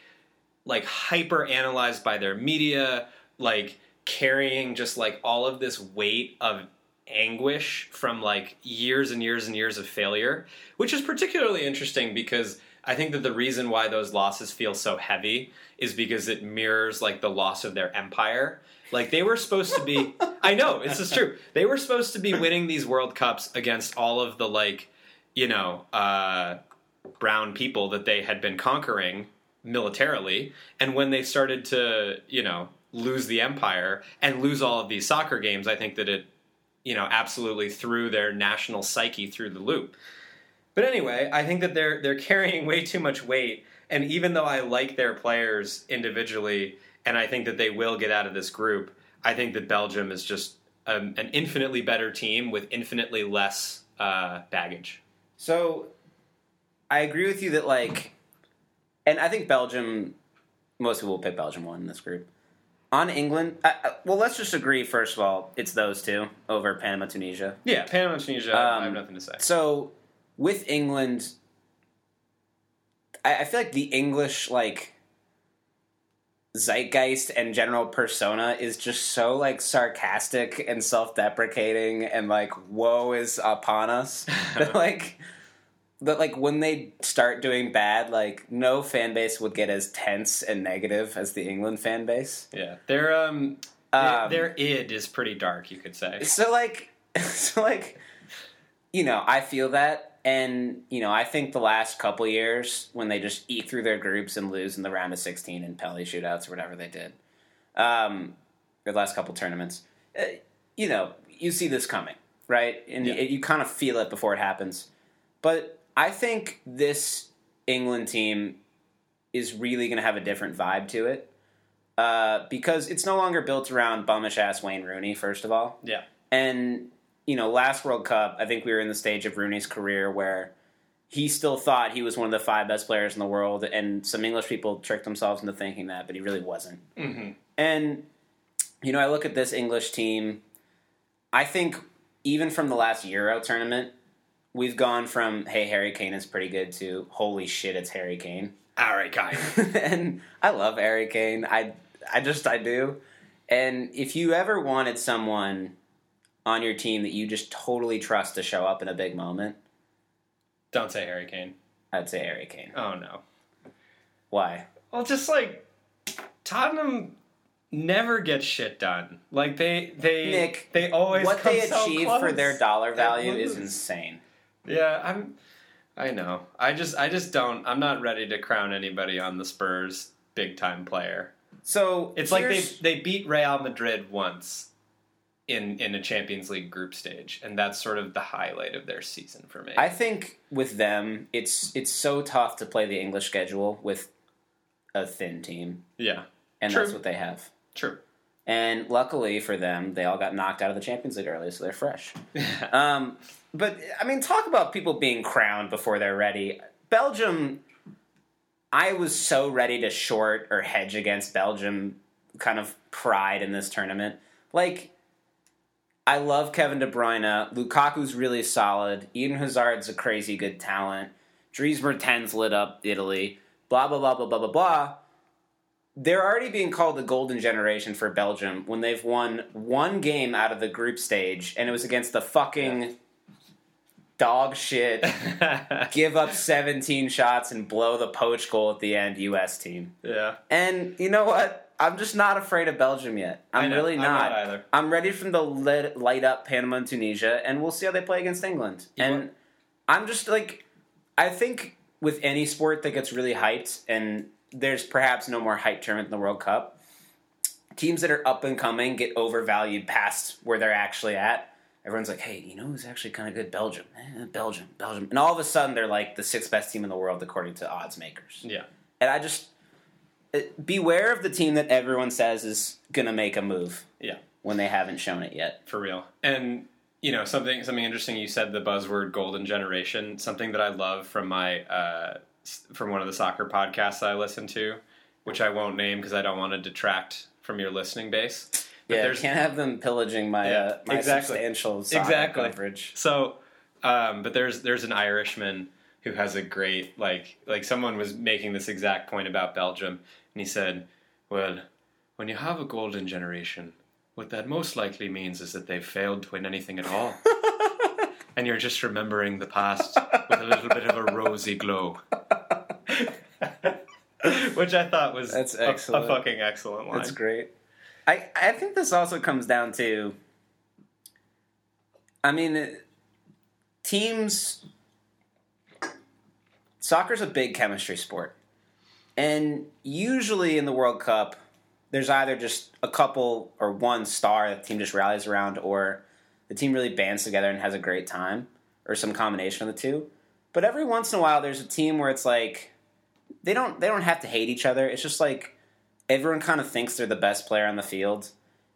like hyper analyzed by their media, like carrying just like all of this weight of anguish from like years and years and years of failure, which is particularly interesting because I think that the reason why those losses feel so heavy is because it mirrors like the loss of their empire. Like they were supposed to be I know, this is true. They were supposed to be winning these World Cups against all of the like, you know, uh brown people that they had been conquering militarily and when they started to you know lose the empire and lose all of these soccer games i think that it you know absolutely threw their national psyche through the loop. But anyway i think that they're they're carrying way too much weight and even though i like their players individually and i think that they will get out of this group i think that belgium is just um, an infinitely better team with infinitely less uh, baggage. So I agree with you that like, and I think Belgium. Most people will pick Belgium one in this group. On England, I, I- well, let's just agree first of all, it's those two over Panama, Tunisia. yeah panama tunisia i Um, have nothing to say So with England, I, I feel like the English like zeitgeist and general persona is just so like sarcastic and self-deprecating and like woe is upon us that like that like when they start doing bad like no fan base would get as tense and negative as the england fan base. Yeah, their um, Um, their, their id is pretty dark, you could say. so like so like you know i feel that. And you know i think the last couple years when they just eat through their groups and lose in the round of 16 and penalty shootouts or whatever they did um the last couple tournaments uh, you know you see this coming right? And Yeah. you, you kind of feel it before it happens. But i think this england team is really going to have a different vibe to it uh, because it's no longer built around bummish ass Wayne Rooney. First of all, Yeah, and you know, last World Cup, I think we were in the stage of Rooney's career where he still thought he was one of the five best players in the world, and some English people tricked themselves into thinking that, but he really wasn't. mm-hmm. And you know, I look at this English team. I think even from the last Euro tournament, we've gone from hey Harry Kane is pretty good to holy shit it's Harry Kane. Harry Kane. and I love Harry Kane. I I just I do. And if you ever wanted someone on your team that you just totally trust to show up in a big moment, Don't say Harry Kane. I'd say Harry Kane. Oh no. Why? Well, just like Tottenham never gets shit done. Like they they Nick, they always what they achieve for their dollar value is insane. Yeah, I'm. I know. I just I just don't. I'm not ready to crown anybody on the Spurs big time player. So It's like they they beat Real Madrid once in in a Champions League group stage, and that's sort of the highlight of their season for me. I think with them, it's it's so tough to play the English schedule with a thin team, yeah, and True. that's what they have. true. And luckily for them, they all got knocked out of the Champions League early, so they're fresh. Um, but I mean, talk about people being crowned before they're ready. Belgium, I was so ready to short or hedge against Belgium kind of pride in this tournament. Like, I love Kevin De Bruyne. Lukaku's really solid. Eden Hazard's a crazy good talent. Dries Mertens lit up Italy. Blah blah blah blah blah blah blah. They're already being called the golden generation for Belgium when they've won one game out of the group stage, and it was against the fucking dog shit, give up 17 shots and blow the poach goal at the end U.S. team. yeah. And you know what? I'm just not afraid of Belgium yet. I'm know. really I'm not. not either. I'm ready for them to lit, light up Panama and Tunisia, and we'll see how they play against England. You and want- I'm just like, I think with any sport that gets really hyped, and there's perhaps no more hype tournament than the World Cup, teams that are up and coming get overvalued past where they're actually at. Everyone's like, hey, you know who's actually kind of good? Belgium. Eh, Belgium, Belgium. And all of a sudden, they're like the sixth best team in the world according to odds makers. Yeah. And I just it, beware of the team that everyone says is going to make a move Yeah. when they haven't shown it yet. for real. And you know something something interesting. You said the buzzword "golden generation." Something that I love from my uh, from one of the soccer podcasts I listen to, which I won't name because I don't want to detract from your listening base. But yeah, there's can't have them pillaging my Yeah, uh, my exactly. substantial soccer Exactly. coverage. So, um, but there's there's an Irishman who has a great like like someone was making this exact point about Belgium, and he said, "Well, when you have a golden generation, what that most likely means is that they've failed to win anything at all, and you're just remembering the past with a little bit of a rosy glow." Which I thought was That's a- a, fucking excellent line. That's great. I I think this also comes down to. I mean, teams. Soccer's a big chemistry sport, and usually in the World Cup, there's either just a couple or one star that the team just rallies around, or the team really bands together and has a great time, or some combination of the two. But every once in a while, there's a team where it's like they don't they don't have to hate each other. It's just like everyone kind of thinks they're the best player on the field,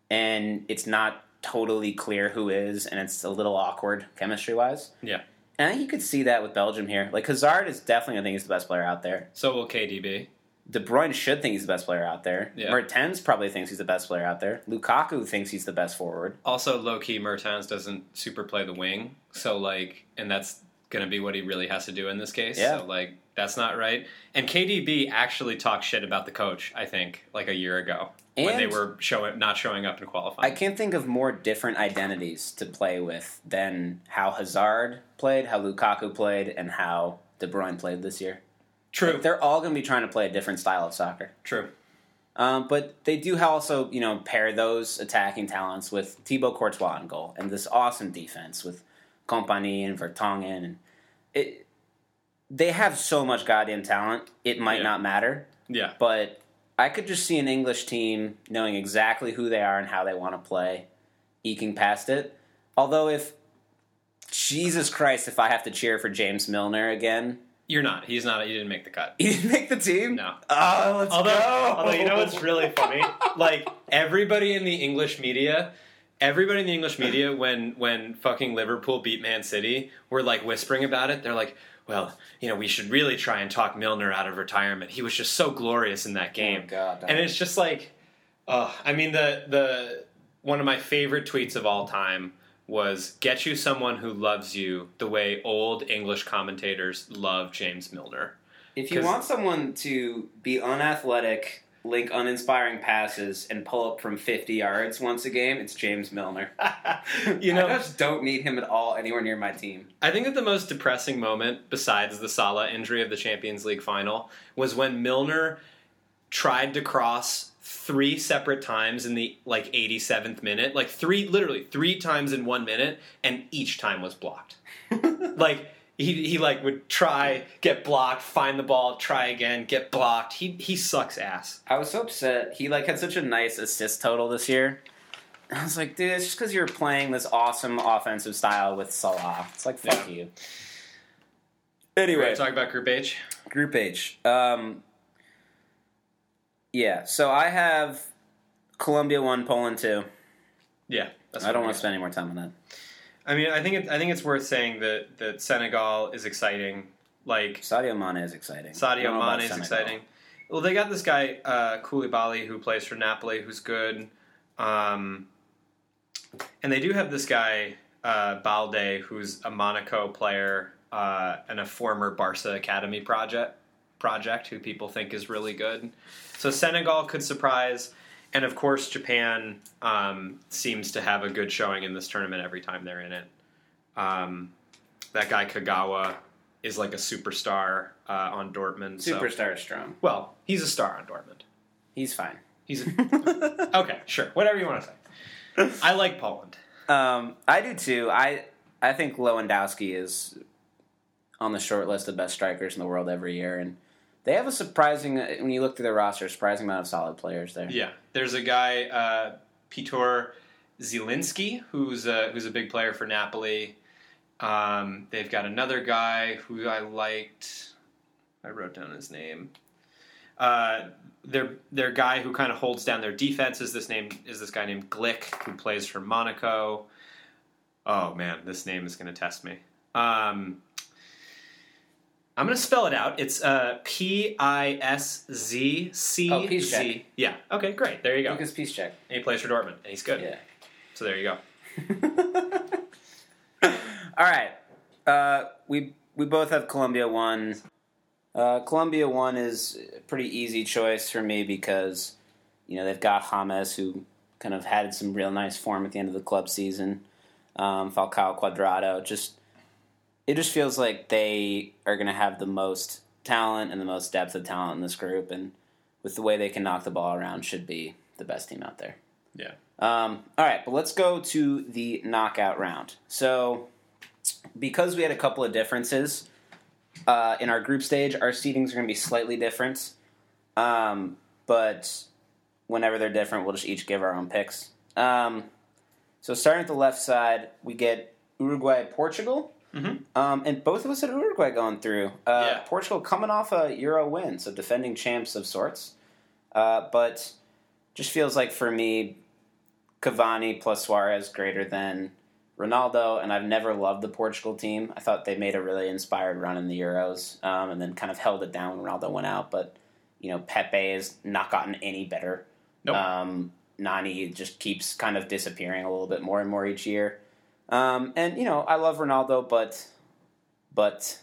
and it's not totally clear who is, and it's a little awkward chemistry wise. Yeah. And I think you could see that with Belgium here. Like Hazard is definitely, I think, he's the best player out there. So will KDB. De Bruyne should think he's the best player out there. Yeah. Mertens probably thinks he's the best player out there. Lukaku thinks he's the best forward. Also, low key, Mertens doesn't super play the wing, so like, and that's gonna be what he really has to do in this case. Yeah. So like, that's not right. And KDB actually talked shit about the coach. I think like a year ago when they were showing not showing up in qualifying. I can't think of more different identities to play with than how Hazard played, how Lukaku played, and how De Bruyne played this year. true, They're all going to be trying to play a different style of soccer. true. Um, but they do also, you know, pair those attacking talents with Thibaut Courtois in goal and this awesome defense with Kompany and Vertonghen. And it, they have so much goddamn talent, it might Yeah. not matter. Yeah, But I could just see an English team knowing exactly who they are and how they want to play, eking past it. Although, if Jesus Christ, if I have to cheer for James Milner again, you're not. He's not. He didn't make the cut. he didn't make the team. No. Oh, let's Although, go. although you know what's really funny? Like everybody in the English media, everybody in the English media, when when fucking Liverpool beat Man City, were like whispering about it. They're like, "Well, you know, we should really try and talk Milner out of retirement. He was just so glorious in that game." Oh, God, and it's just like, uh, I mean, the the one of my favorite tweets of all time was get you someone who loves you the way old English commentators love James Milner. If you want someone to be unathletic, link uninspiring passes, and pull up from 50 yards once a game, it's James Milner. you know, I just don't need him at all anywhere near my team. I think that the most depressing moment, besides the Salah injury of the Champions League final, was when Milner tried to cross three separate times in the like 87th minute, like three, literally three times in one minute, and each time was blocked. like he he like would try, get blocked, find the ball, try again, get blocked. He he sucks ass. I was so upset. He like had such a nice assist total this year. I was like, dude, it's just because you're playing this awesome offensive style with Salah. It's like, fuck you. Anyway, talk about Group H. Group H. Um, yeah, so I have Colombia one, Poland two. Yeah, that's I don't want to spend any more time on that. I mean, I think it, I think it's worth saying that that Senegal is exciting. Like Sadio Mane is exciting. Sadio don't know about Mane is exciting. Well, they got this guy uh, Koulibaly who plays for Napoli, who's good, um, and they do have this guy uh, Balde, who's a Monaco player uh, and a former Barca academy project project, who people think is really good. So Senegal could surprise, and of course Japan um, seems to have a good showing in this tournament every time they're in it. Um, that guy Kagawa is like a superstar uh, on Dortmund. so- Superstar strong. well, he's a star on Dortmund. He's fine. He's a, okay, sure, whatever you want to say. I like Poland. Um, I do too. I I think Lewandowski is on the short list of best strikers in the world every year, and they have a surprising. When you look through their roster, surprising amount of solid players there. Yeah, there's a guy, uh, Piotr Zielinski, who's a, who's a big player for Napoli. Um, they've got another guy who I liked. I wrote down his name. Uh, their their guy who kind of holds down their defense is this name is this guy named Glik who plays for Monaco. Oh man, this name is going to test me. Um, I'm going to spell it out. It's uh, P I S Z C Oh, Piszczek. Z. Yeah. Okay. Great. There you go. Lukasz Piszczek. And he plays for Dortmund, and he's good. Yeah. So there you go. All right. Uh, we we both have Colombia one. Uh, Colombia one is a pretty easy choice for me because you know they've got James who kind of had some real nice form at the end of the club season. Um, Falcao Cuadrado just it just feels like they are going to have the most talent and the most depth of talent in this group, and with the way they can knock the ball around, should be the best team out there. Yeah. Um, all right, but let's go to the knockout round. So, because we had a couple of differences uh, in our group stage, our seedings are going to be slightly different. Um, but whenever they're different, we'll just each give our own picks. Um, so, starting at the left side, we get Uruguay, Portugal. Mhm. Um, and both of us had Uruguay going through. Uh, Yeah. Portugal coming off a Euro win, so defending champs of sorts. Uh, but just feels like for me, Cavani plus Suarez greater than Ronaldo, and I've never loved the Portugal team. I thought they made a really inspired run in the Euros, um, and then kind of held it down when Ronaldo went out. But you know, Pepe has not gotten any better. Nope. Um, Nani just keeps kind of disappearing a little bit more and more each year. Um, and you know, I love Ronaldo, but but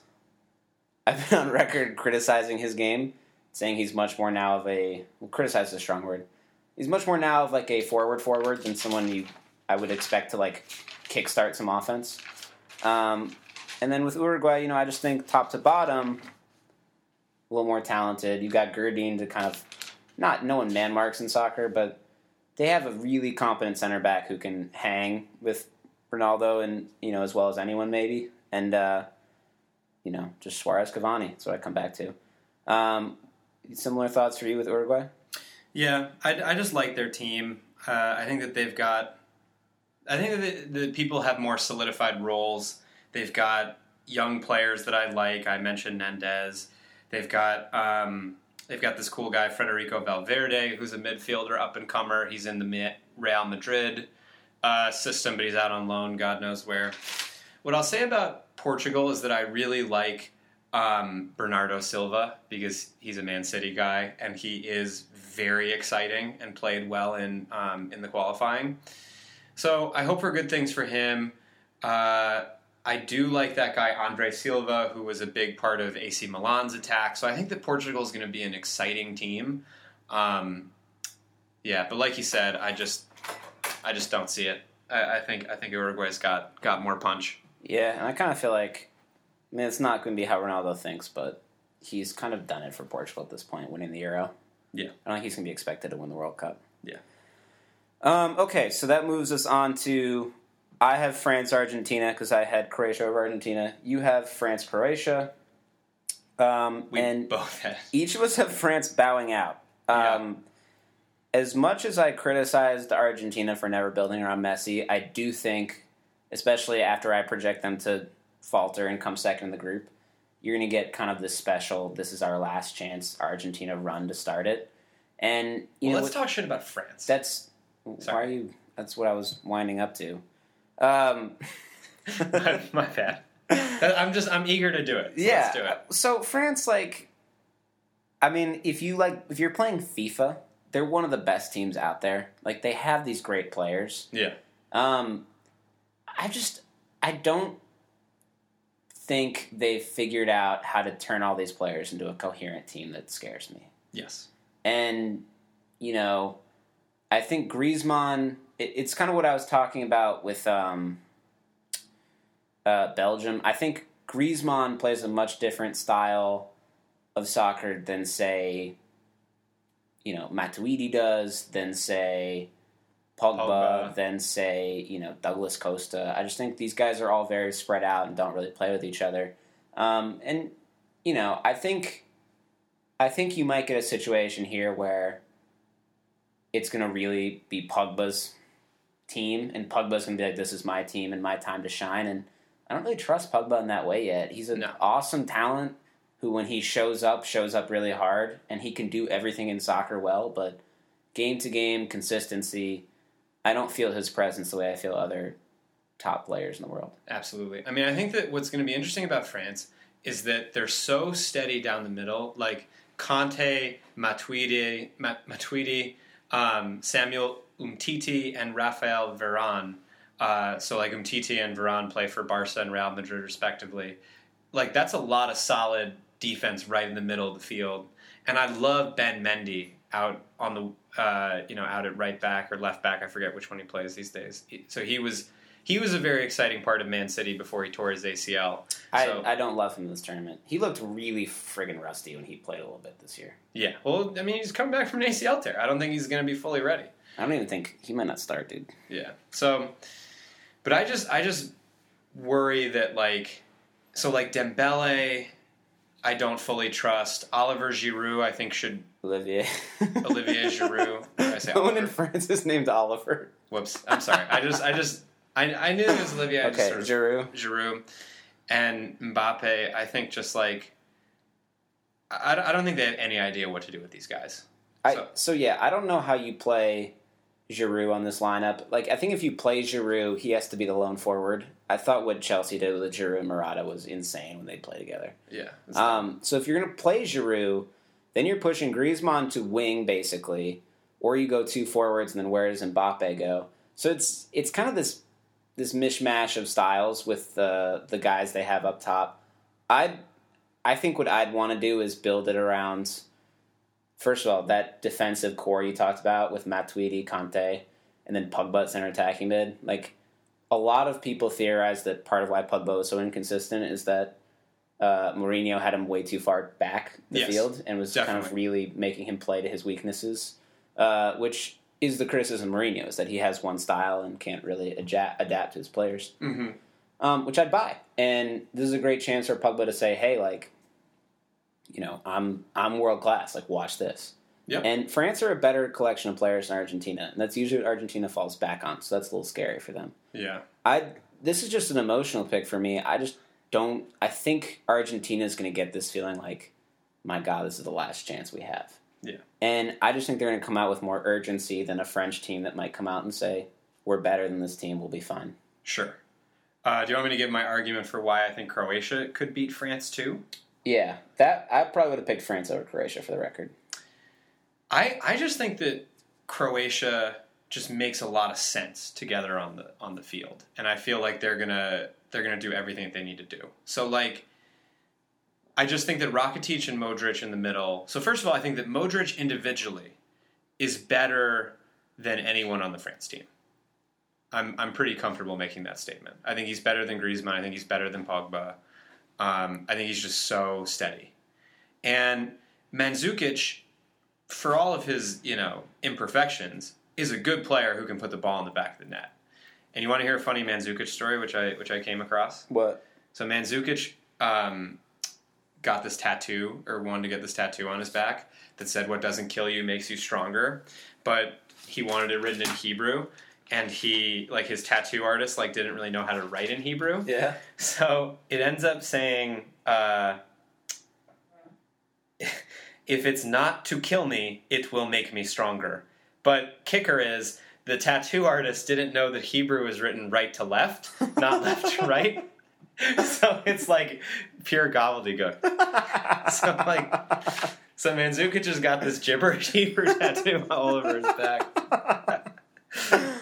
I've been on record criticizing his game, saying he's much more now of a well, criticize is a strong word. He's much more now of like a forward forward than someone you I would expect to like kickstart some offense. Um, and then with Uruguay, you know, I just think top to bottom, a little more talented. You got Godin to kind of not no one man marks in soccer, but they have a really competent center back who can hang with Ronaldo and you know as well as anyone maybe. And uh, you know, just Suarez Cavani. That's what I come back to. Um, similar thoughts for you with Uruguay? Yeah, I, I just like their team. Uh, I think that they've got. I think that the, the people have more solidified roles. They've got young players that I like. I mentioned Nandez. They've got um, they've got this cool guy Federico Valverde, who's a midfielder up and comer. He's in the Real Madrid uh, system, but he's out on loan, God knows where. What I'll say about Portugal is that I really like um, Bernardo Silva because he's a Man City guy and he is very exciting and played well in um, in the qualifying. So I hope for good things for him. Uh, I do like that guy Andre Silva, who was a big part of AC Milan's attack. So I think that Portugal is going to be an exciting team. Um, yeah, but like you said, I just I just don't see it. I, I think I think Uruguay's got got more punch. Yeah, and I kind of feel like, I mean, it's not going to be how Ronaldo thinks, but he's kind of done it for Portugal at this point, winning the Euro. Yeah. I don't think he's going to be expected to win the World Cup. Yeah. Um, okay, so that moves us on to I have France Argentina because I had Croatia over Argentina. You have France Croatia. Um, We and both had. each of us have France bowing out. Um, As much as I criticized Argentina for never building around Messi, I do think, especially after I project them to falter and come second in the group, you're going to get kind of this special, this is our last chance Argentina run to start it. And, you Well, know, let's talk shit about France. that's why Sorry. are you, that's what I was winding up to. Um, my, my bad. I'm just I'm eager to do it. So yeah. let's do it. So France, like, I mean, if you like, if you're playing FIFA, they're one of the best teams out there. Like, they have these great players. Yeah. Um, I just, I don't think they've figured out how to turn all these players into a coherent team that scares me. Yes. And, you know, I think Griezmann, it, it's kind of what I was talking about with um, uh, Belgium. I think Griezmann plays a much different style of soccer than, say, you know, Matuidi does, then say, Pogba, Pogba. than, say, you know, Douglas Costa. I just think these guys are all very spread out and don't really play with each other. Um, and, you know, I think. I think you might get a situation here where it's going to really be Pogba's team, and Pogba's going to be like, "This is my team and my time to shine." And I don't really trust Pogba in that way yet. He's an No. awesome talent who, when he shows up, shows up really hard, and he can do everything in soccer well. But game to game consistency, I don't feel his presence the way I feel other top players in the world. Absolutely. I mean, I think that what's going to be interesting about France is that they're so steady down the middle. Like Kante, Matuidi, Ma- Matuidi, um, Samuel Umtiti, and Rafael Varane. Uh, so like Umtiti and Varane play for Barca and Real Madrid respectively. Like that's a lot of solid defense right in the middle of the field. And I love Ben Mendy out on the uh, you know out at right back or left back. I forget which one he plays these days. So he was he was a very exciting part of Man City before he tore his ACL. I, So- I don't love him in this tournament. He looked really friggin' rusty when he played a little bit this year. Yeah, well, I mean, he's coming back from an ACL tear. I don't think he's going to be fully ready. I don't even think he might not start, dude. Yeah. So, but I just, I just worry that like, so like Dembele, I don't fully trust. Oliver Giroud, I think should Olivier. Olivier Giroud. I say one in France is named Oliver. Whoops. I'm sorry. I just, I just, I, I knew it was Olivier. I just Okay, sort of- Giroud. Giroud and Mbappe. I think just like, I, I don't think they have any idea what to do with these guys. I, So- so yeah, I don't know how you play Giroud on this lineup. Like, I think if you play Giroud, he has to be the lone forward. I thought what Chelsea did with Giroud and Morata was insane when they play together. Yeah. Um, so if you're going to play Giroud, then you're pushing Griezmann to wing basically, or you go two forwards, and then where does Mbappe go? So it's it's kind of this this mishmash of styles with the the guys they have up top. I I think what I'd want to do is build it around. First of all, that defensive core you talked about with Matuidi, Kante, and then Pogba at center attacking mid. Like a lot of people theorize that part of why Pogba was so inconsistent is that uh, Mourinho had him way too far back the Yes, field and was kind of really making him play to his weaknesses, uh, which is the criticism of Mourinho is that he has one style and can't really adja- adapt to his players, hmm um, which I'd buy. And this is a great chance for Pogba to say, "Hey, like, you know, I'm I'm world class. Like, watch this." Yep. And France are a better collection of players than Argentina, and that's usually what Argentina falls back on. So that's a little scary for them. Yeah. I this is just an emotional pick for me. I just don't. I think Argentina is going to get this feeling like, my God, this is the last chance we have. Yeah. And I just think they're going to come out with more urgency than a French team that might come out and say, "We're better than this team. We'll be fine." Sure. Uh, do you want me to give my argument for why I think Croatia could beat France too? Yeah, that I probably would have picked France over Croatia for the record. I, I just think that Croatia just makes a lot of sense together on the on the field, and I feel like they're gonna they're gonna do everything that they need to do. So like, I just think that Rakitic and Modric in the middle. So first of all, I think that Modric individually is better than anyone on the France team. I'm I'm pretty comfortable making that statement. I think he's better than Griezmann. I think he's better than Pogba. Um, I think he's just so steady. And Mandzukic, for all of his you know imperfections, is a good player who can put the ball in the back of the net. And you want to hear a funny Mandzukic story, which I which I came across. What? So Mandzukic um, got this tattoo, or wanted to get this tattoo on his back that said, "What doesn't kill you makes you stronger," but he wanted it written in Hebrew. And he, like his tattoo artist, like didn't really know how to write in Hebrew. Yeah. So it ends up saying, uh, if it's not to kill me, it will make me stronger. But kicker is, the tattoo artist didn't know that Hebrew is written right to left, not left to right. So it's like pure gobbledygook. So like, so Manzuka just got this gibberish Hebrew tattoo all over his back.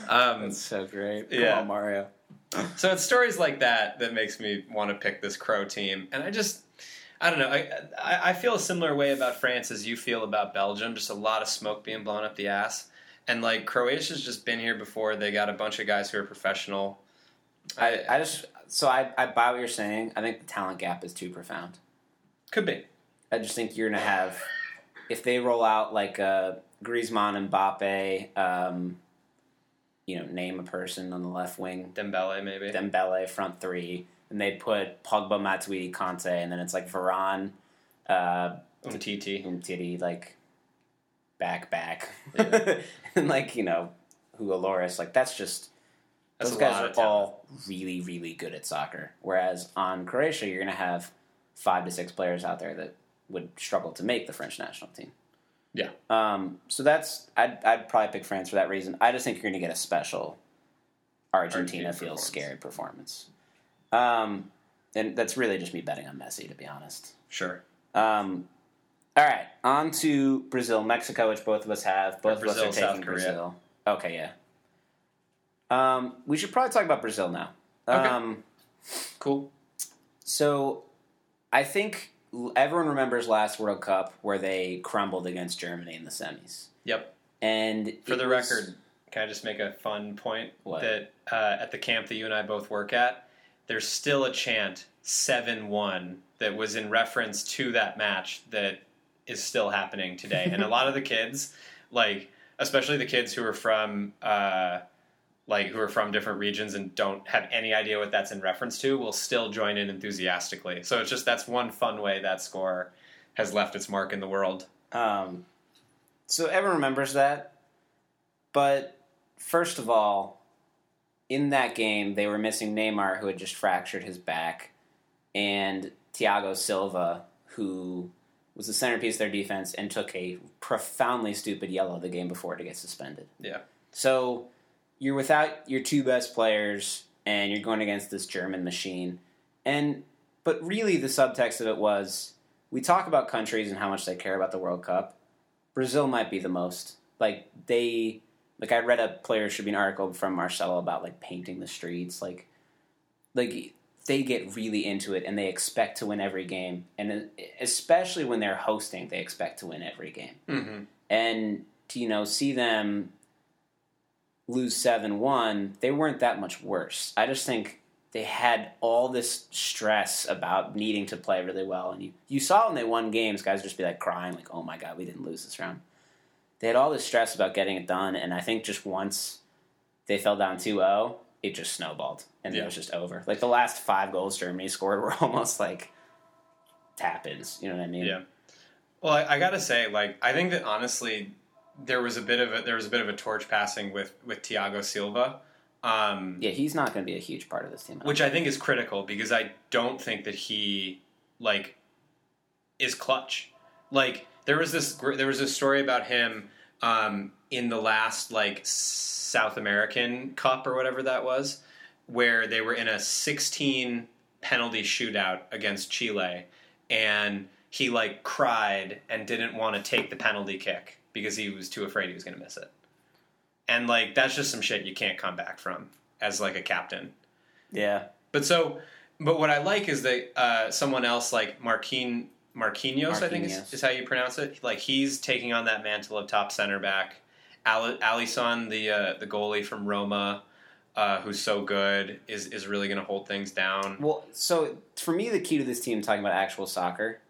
Um, That's so great. Come Yeah. on, Mario. so it's stories like that that makes me want to pick this Crow team, and I just, I don't know. I, I I feel a similar way about France as you feel about Belgium. Just a lot of smoke being blown up the ass, and like Croatia's just been here before. They got a bunch of guys who are professional. I, I just so I, I buy what you're saying. I think the talent gap is too profound. Could be. I just think you're gonna have if they roll out like uh, Griezmann, and Mbappe, um, you know, name a person on the left wing, Dembele maybe. Dembele front three, and they'd put Pogba, Matuidi, Kante, and then it's like Varane, uh, Umtiti. Umtiti, like back back, Yeah. and like you know, Hugo Lloris. Like that's just That's those guys are all really, really good at soccer. Whereas on Croatia, you're going to have five to six players out there that would struggle to make the French national team. Yeah. Um, so that's I'd, I'd probably pick France for that reason. I just think you're going to get a special Argentina Argentina feels scared performance. Um, and that's really just me betting on Messi, to be honest. Sure. Um, all right, on to Brazil, Mexico, which both of us have. Both Brazil, of us are South taking Korea. Brazil. Okay, yeah. Um, we should probably talk about Brazil now. Okay. Um, Cool. so, I think everyone remembers last World Cup where they crumbled against Germany in the semis. Yep. And For the was- record, can I just make a fun point What? that uh, at the camp that you and I both work at, there's still a chant seven one that was in reference to that match that is still happening today, and a lot of the kids, like especially the kids who are from. Uh, like who are from different regions and don't have any idea what that's in reference to will still join in enthusiastically. So it's just that's one fun way that score has left its mark in the world. Um, so everyone remembers that. But first of all, in that game, they were missing Neymar, who had just fractured his back, and Thiago Silva, who was the centerpiece of their defense and took a profoundly stupid yellow the game before to get suspended. Yeah. So you're without your two best players, and you're going against this German machine. And but really, the subtext of it was we talk about countries and how much they care about the World Cup. Brazil might be the most. Like they, like I read a player should be an article from Marcelo about like painting the streets. Like, like they get really into it and they expect to win every game, and especially when they're hosting, they expect to win every game Mm-hmm. and to you know see them lose 7-1 they weren't that much worse. I just think they had all this stress about needing to play really well and you, you saw when they won games guys just be like crying like oh my god we didn't lose this round. They had all this stress about getting it done and i think just once they fell down 2-0 it just snowballed and it was just over. Like the last five goals germany scored were almost like tap-ins you know what i mean? Yeah. Well, I, I gotta say, like, I think that honestly, there was a bit of a there was a bit of a torch passing with with Thiago Silva, um, yeah he's not going to be a huge part of this team which I think is critical because I don't think that he like is clutch. Like, there was this there was this story about him um, in the last like South American Cup or whatever that was, where they were in a 16 penalty shootout against Chile, and he like cried and didn't want to take the penalty kick because he was too afraid he was going to miss it. and like that's just some shit you can't come back from as like a captain. Yeah. But so, but what I like is that uh, someone else like Marquin Marquinhos, I think is, is how you pronounce it. Like he's taking on that mantle of top center back. Ali- Alisson, the uh, the goalie from Roma, uh, who's so good, is is really going to hold things down. Well, so for me, the key to this team, talking about actual soccer,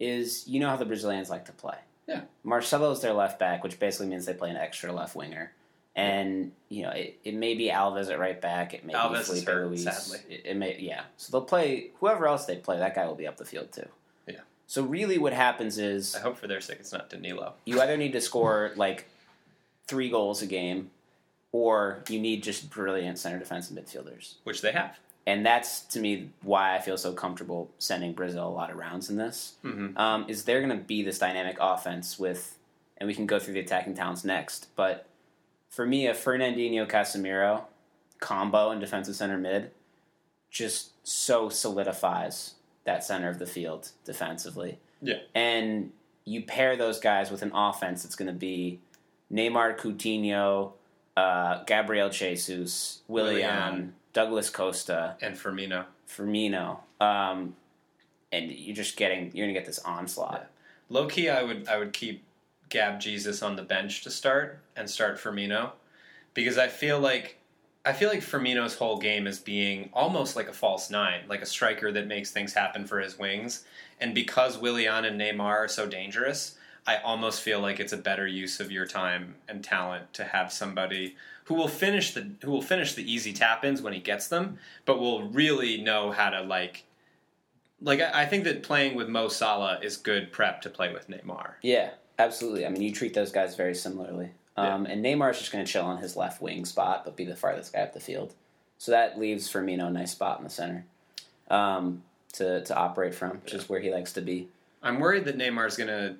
is you know how the Brazilians like to play. Yeah. Marcelo's their left back, which basically means they play an extra left winger. And you know it, it may be Alves at right back. It may Alves be Felipe hurt, Luis. sadly. It, it may yeah. So they'll play whoever else they play. That guy will be up the field too. Yeah. So really, what happens is I hope for their sake it's not Danilo. you either need to score like three goals a game, or you need just brilliant center defense and midfielders. which they have. And that's to me why I feel so comfortable sending Brazil a lot of rounds in this. Mm-hmm. Um, is they're going to be this dynamic offense with, and we can go through the attacking talents next. But for me, a Fernandinho Casemiro combo in defensive center mid just so solidifies that center of the field defensively. Yeah. And you pair those guys with an offense that's going to be Neymar, Coutinho, uh, Gabriel Jesus, Willian, Willian. Douglas Costa, And Firmino. Firmino, um, and you're just getting you're gonna get this onslaught. Low key, I would I would keep Gab Jesus on the bench to start and start Firmino because I feel like I feel like Firmino's whole game is being almost like a false nine, like a striker that makes things happen for his wings. And because Willian and Neymar are so dangerous, I almost feel like it's a better use of your time and talent to have somebody who will finish the who will finish the easy tap ins when he gets them, but will really know how to like like I I think that playing with Mo Salah is good prep to play with Neymar. Yeah, absolutely. I mean, you treat those guys very similarly. Um, And is just going to chill on his left wing spot, but be the farthest guy up the field. So that leaves Firmino a nice spot in the center um, to to operate from, which is where he likes to be. I'm worried that Neymar's going to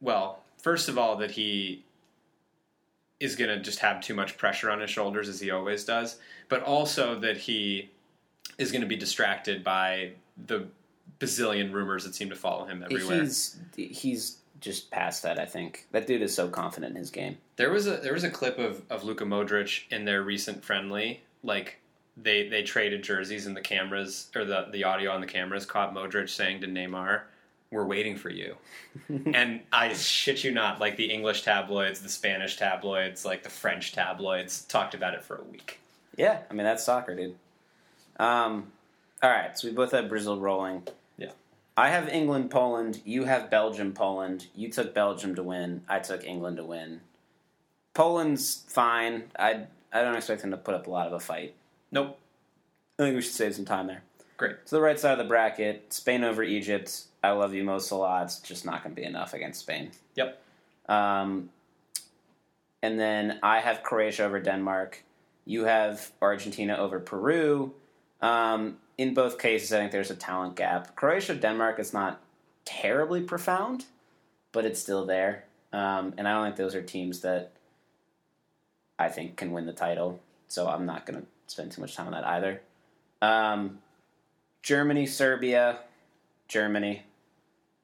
well, first of all that he is going to just have too much pressure on his shoulders as he always does, but also that he is going to be distracted by the bazillion rumors that seem to follow him everywhere. He's he's just past that. I think that dude is so confident in his game. There was a there was a clip of, of Luka Modric in their recent friendly. Like they they traded jerseys and the cameras or the, the audio on the cameras caught Modric saying to Neymar, We're waiting for you. and I shit you not, like the English tabloids, the Spanish tabloids, like the French tabloids talked about it for a week. Yeah, I mean that's soccer, dude. Um, all right, so we both have Brazil rolling. Yeah. I have England, Poland. You have Belgium, Poland. You took Belgium to win. I took England to win. Poland's fine. I I don't expect them to put up a lot of a fight. Nope. I think we should save some time there. Great. So the right side of the bracket, Spain over Egypt. I love you, Mo Salah. It's just not going to be enough against Spain. Yep. Um, and then I have Croatia over Denmark. You have Argentina over Peru. Um, in both cases, I think there's a talent gap. Croatia Denmark is not terribly profound, but it's still there. Um, and I don't think those are teams that I think can win the title. So I'm not going to spend too much time on that either. Um, Germany, Serbia, Germany.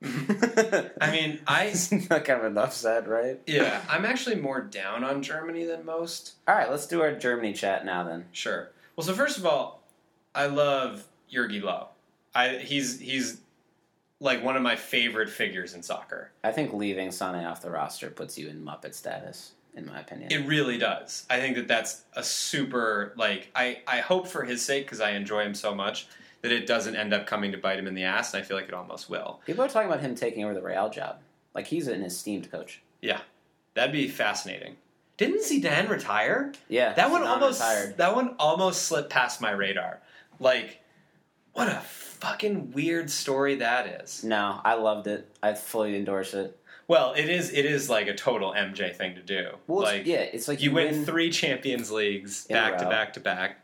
I mean, I not kind of enough said, right? yeah, I'm actually more down on Germany than most. All right, let's do our Germany chat now then. Sure. Well, so first of all, I love Jogi Löw. I he's he's like one of my favorite figures in soccer. I think leaving Sane off the roster puts you in Muppet status, in my opinion. It really does. I think that that's a super like I I hope for his sake because I enjoy him so much that it doesn't end up coming to bite him in the ass, and I feel like it almost will. People are talking about him taking over the Real job. Like he's an esteemed coach. Yeah, that'd be fascinating. Didn't Zidane retire? Yeah, That one almost retired. that one almost slipped past my radar. Like, what a fucking weird story that is. No, I loved it. I fully endorse it. Well, it is it is like a total MJ thing to do. Well, it's- like yeah, it's like you you win win- three Champions Leagues back to back to back.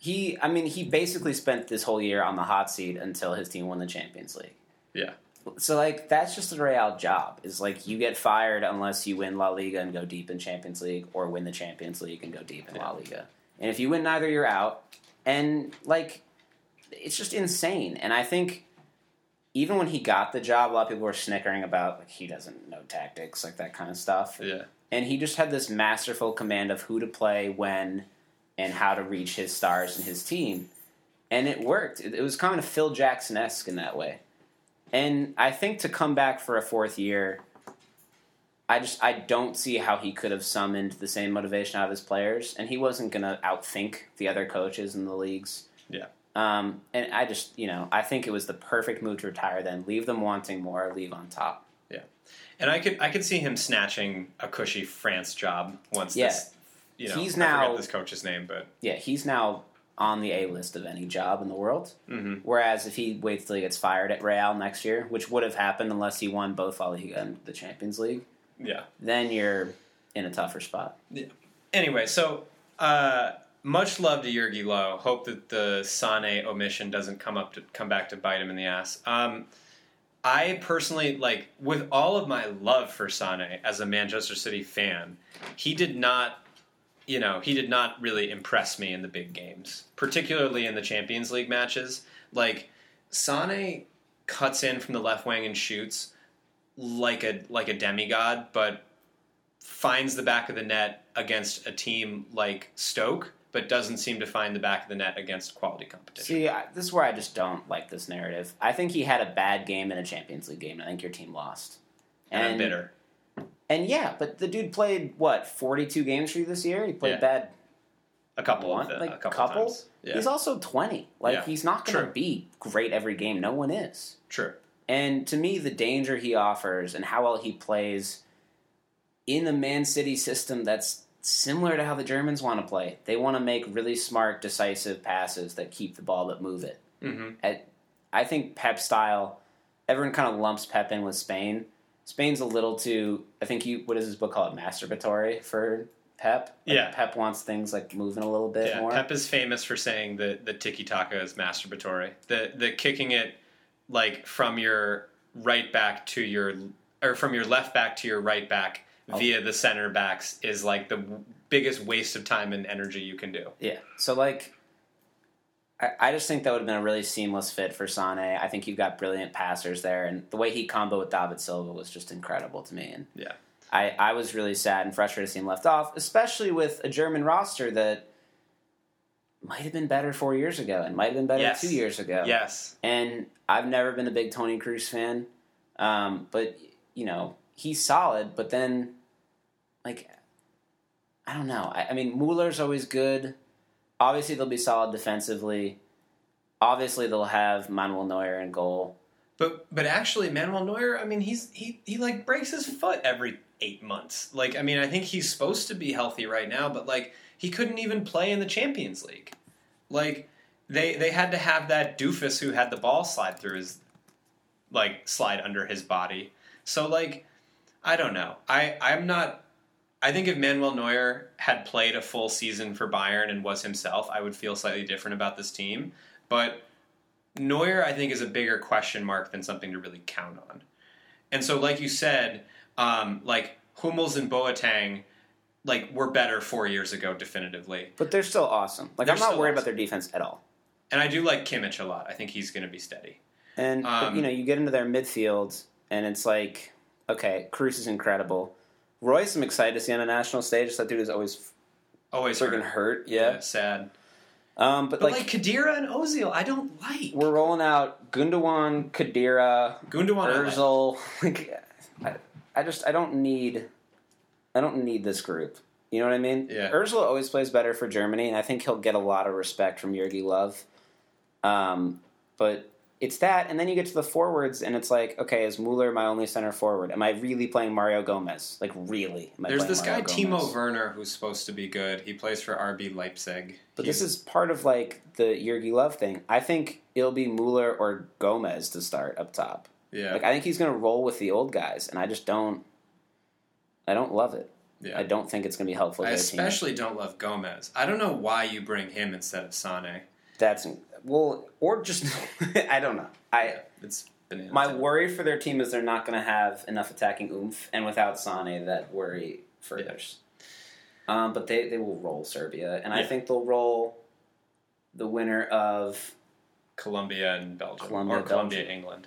He, I mean, he basically spent this whole year on the hot seat until his team won the Champions League. Yeah. So like that's just the Real job. Is like you get fired unless you win La Liga and go deep in Champions League, or win the Champions League and go deep in La Liga. And if you win neither, you're out. And like, it's just insane. And I think even when he got the job, a lot of people were snickering about like he doesn't know tactics, like that kind of stuff. Yeah. and he just had this masterful command of who to play when and how to reach his stars and his team. And it worked. It, it was kind of Phil Jackson esque in that way. And I think to come back for a fourth year, I just I don't see how he could have summoned the same motivation out of his players, and he wasn't going to outthink the other coaches in the leagues. Yeah. Um, and I just you know I think it was the perfect move to retire. Then leave them wanting more, leave on top. Yeah. And I could I could see him snatching a cushy France job once Yeah. this. You know, He's I forget now- this coach's name, but Yeah, he's now on the A list of any job in the world. mhm. Whereas if he waits till he gets fired at Real next year, which would have happened unless he won both La Liga and the Champions League, yeah. then you're in a tougher spot. Yeah. Anyway, so uh, much love to Jogi Löw. Hope that the Sane omission doesn't come up to come back to bite him in the ass. Um, I personally like, with all of my love for Sane as a Manchester City fan, he did not, you know, he did not really impress me in the big games, particularly in the Champions League matches. Like Sane cuts in from the left wing and shoots like a like a demigod, but finds the back of the net against a team like Stoke, but doesn't seem to find the back of the net against quality competition. See, I, this is where I just don't like this narrative. I think he had a bad game in a Champions League game. and I think your team lost. and I'm bitter. And yeah, but the dude played what forty-two games for you this year. He played Yeah. bad A couple one, like a couple, couple. times. Yeah, He's also twenty. Like Yeah. he's not going to be great every game. No one is. true. And to me, the danger he offers and how well he plays in the Man City system that's similar to how the Germans want to play. They want to make really smart, decisive passes that keep the ball but move it. hmm I think Pep style, everyone kind of lumps Pep in with Spain. Spain's a little too, I think you, what does his book call it? Masturbatory for Pep? Like, Yeah. Pep wants things like moving a little bit Yeah, more. Pep is famous for saying that the tiki taka is masturbatory. The the kicking it like from your right back to your or from your left back to your right back Oh. via the center backs is like the biggest waste of time and energy you can do. Yeah. So like, I, I just think that would have been a really seamless fit for Sane. I think you've got brilliant passers there, and the way he combo with David Silva was just incredible to me. And Yeah. I, I was really sad and frustrated to see him left off, especially with a German roster that might have been better four years ago and might have been better Yes. two years ago. Yes. And I've never been a big Toni Kroos fan, um, but you know he's solid. But then, like, I don't know. I, I mean, Mueller's always good. Obviously, they'll be solid defensively. Obviously, they'll have Manuel Neuer in goal. But but actually, Manuel Neuer, I mean, he's he he like breaks his foot every eight months. Like, I mean, I think he's supposed to be healthy right now, but like he couldn't even play in the Champions League. Like they they had to have that doofus who had the ball slide through his like slide under his body. So like, I don't know. I I'm not. I think if Manuel Neuer had played a full season for Bayern and was himself, I would feel slightly different about this team. But Neuer, I think, is a bigger question mark than something to really count on. And so, like you said, um, like Hummels and Boateng, like were better four years ago, definitively. But they're still awesome. Like They're I'm not worried awesome. about their defense at all. And I do like Kimmich a lot. I think he's going to be steady. And but, Um, you know, you get into their midfield, and it's like, okay, Kroos is incredible. Reus, I'm excited to see on a national stage. That dude is always Always freaking hurt. hurt. Yeah. sad. Um, but, But like, like, Khedira and Ozil, I don't like. we're rolling out Gundogan, Khedira, like. Özil. Like, I, I just I don't need I don't need this group. You know what I mean? Yeah. Özil always plays better for Germany, and I think he'll get a lot of respect from Jogi Löw. Um, but it's that, and then you get to the forwards, and it's like, okay, is Mueller my only center forward? Am I really playing Mario Gomez? Like, really? There's this guy Mario Timo Werner who's supposed to be good. He plays for RB Leipzig. But He's- this is part of like the Jogi Löw thing. I think it'll be Mueller or Gomez to start up top. yeah, Like I think he's going to roll with the old guys, and I just don't. I don't love it. yeah. I don't think it's going to be helpful. I their team. especially don't love Gomez. I don't know why you bring him instead of Sane. That's well, or just I don't know. I It's bananas. my worry for their team is they're not going to have enough attacking oomph, and without Sane, that worry furthers. Um, but they they will roll Serbia, and I think they'll roll the winner of Colombia and Belgium, Colombia, or Colombia. England.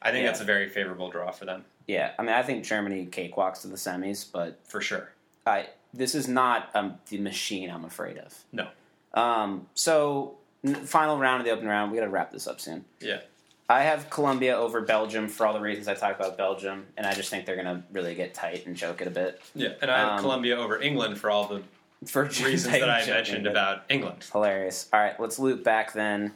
I think Yeah. that's a very favorable draw for them. Yeah, I mean, I think Germany cakewalks to the semis, but for sure. I this is not um, the machine I'm afraid of. No. Um, so final round of the open round. We got to wrap this up soon. Yeah. I have Colombia over Belgium for all the reasons I talked about Belgium, and I just think they're going to really get tight and choke it a bit. Yeah, and I have Um, Colombia over England for all the For reasons that I mentioned about England. hilarious. All right, let's loop back then.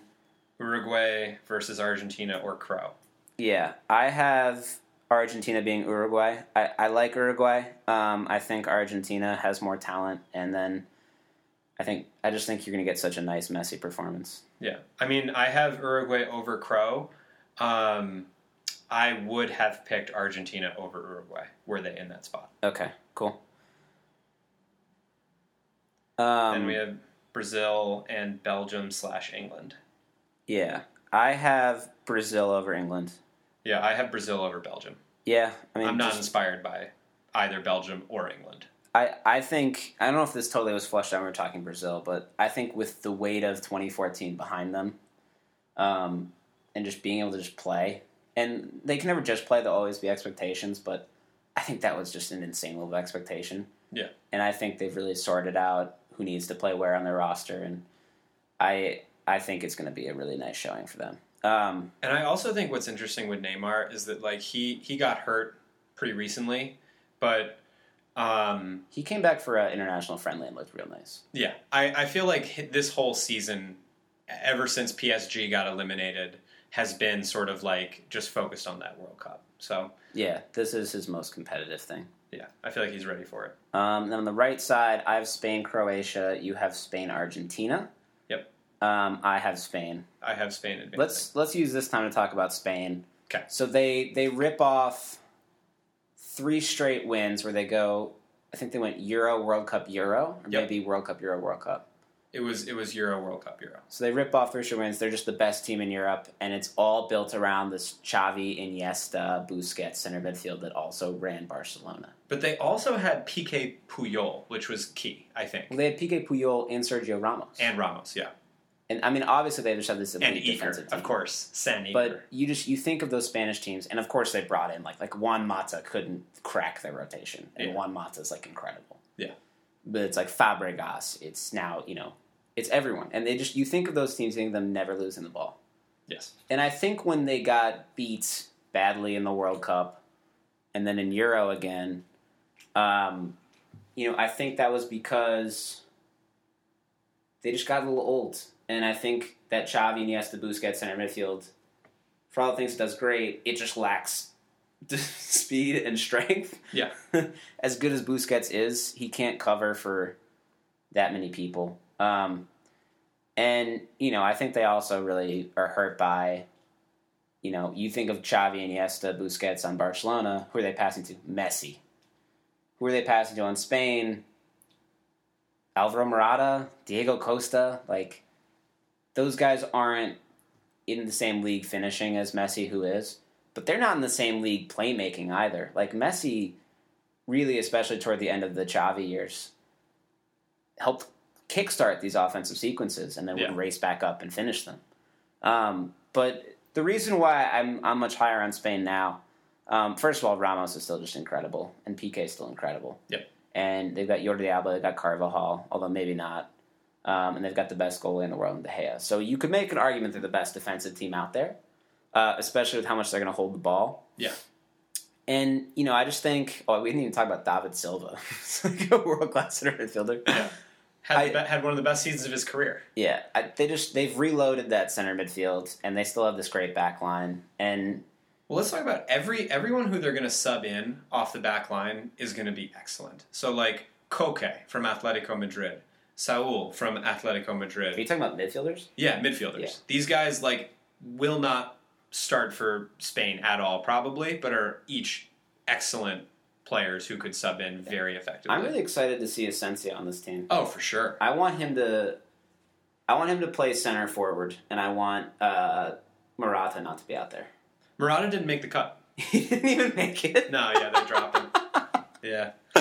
Uruguay versus Argentina or Crow. Yeah, I have Argentina being Uruguay. I, I like Uruguay. Um, I think Argentina has more talent, and then I think I just think you're going to get such a nice Messi performance. Yeah, I mean, I have Uruguay over Crow. Um, I would have picked Argentina over Uruguay were they in that spot. Okay, cool. Um, and we have Brazil and Belgium slash England. yeah, I have Brazil over England. Yeah, I have Brazil over Belgium. Yeah, I mean, I'm not just- inspired by either Belgium or England. I, I think I don't know if this totally was flushed out when we were talking Brazil, but I think with the weight of 2014 behind them, um, and just being able to just play, and they can never just play. There'll always be expectations, but I think that was just an insane level of expectation. Yeah. and I think they've really sorted out who needs to play where on their roster, and I I think it's going to be a really nice showing for them. Um, And I also think what's interesting with Neymar is that like he he got hurt pretty recently, but um, he came back for an international friendly and looked real nice. yeah, I, I feel like this whole season, ever since PSG got eliminated, has been sort of like just focused on that World Cup. So Yeah, this is his most competitive thing. yeah, I feel like he's ready for it. Um, then on the right side, I have Spain, Croatia. You have Spain, Argentina. Yep. Um, I have Spain. I have Spain advancing. Let's let's use this time to talk about Spain. 'Kay. So they they rip off three straight wins where they go. I think they went Euro, World Cup, Euro, or Yep. maybe World Cup, Euro, World Cup. It was it was Euro World Cup Euro. So they rip off three straight wins. They're just the best team in Europe, and it's all built around this Xavi, Iniesta, Busquets center midfield that also ran Barcelona. But they also had Piqué Puyol, which was key, I think, Well, they had Piqué Puyol and Sergio Ramos, and Ramos, yeah, And I mean, obviously they just have this elite and defensive team. of course, Iker. But you just you think of those Spanish teams, and of course they brought in like like Juan Mata couldn't crack their rotation, and Yeah. Juan Mata's like incredible. Yeah. but it's like Fabregas. It's now you know it's everyone, and they just you think of those teams, think them never losing the ball. yes, And I think when they got beat badly in the World Cup, and then in Euro again, um, you know, I think that was because they just got a little old. And I think that Xavi, Iniesta, Busquets, center midfield, for all the things it does great, it just lacks speed and strength. Yeah. as good as Busquets is, he can't cover for that many people. Um, and you know, I think they also really are hurt by. You know, you think of Xavi, Iniesta, Busquets on Barcelona. Who are they passing to? Messi. Who are they passing to on Spain? Alvaro Morata, Diego Costa. Like, those guys aren't in the same league finishing as Messi, who is, but they're not in the same league playmaking either. Like Messi, really, especially toward the end of the Xavi years, helped kickstart these offensive sequences and then Yeah. would race back up and finish them. Um, but the reason why I'm I'm much higher on Spain now, um, first of all, Ramos is still just incredible, and Piqué is still incredible. Yep. And they've got Jordi Alba, they've got Carvajal, although maybe not. Um, and they've got the best goalie in the world in De Gea. So you could make an argument they're the best defensive team out there, uh, especially with how much they're going to hold the ball. Yeah. And you know, I just think. Oh, we didn't even talk about David Silva. It's like a world class center midfielder. Yeah. had I- be- had one of the best seasons of his career. Yeah, I, they just they've reloaded that center midfield, and they still have this great back line. And Well, let's talk about every everyone who they're going to sub in off the back line is going to be excellent. So like Koke from Atletico Madrid, Saul from Atletico Madrid. are you talking about midfielders? Yeah, midfielders. Yeah. These guys like will not start for Spain at all, probably, but are each excellent players who could sub in very effectively. I'm really excited to see Asensio on this team. oh, for sure. I want him to, I want him to play center forward, and I want uh, Morata not to be out there. Morata didn't make the cut. he didn't even make it. No, yeah, they dropped him. Yeah.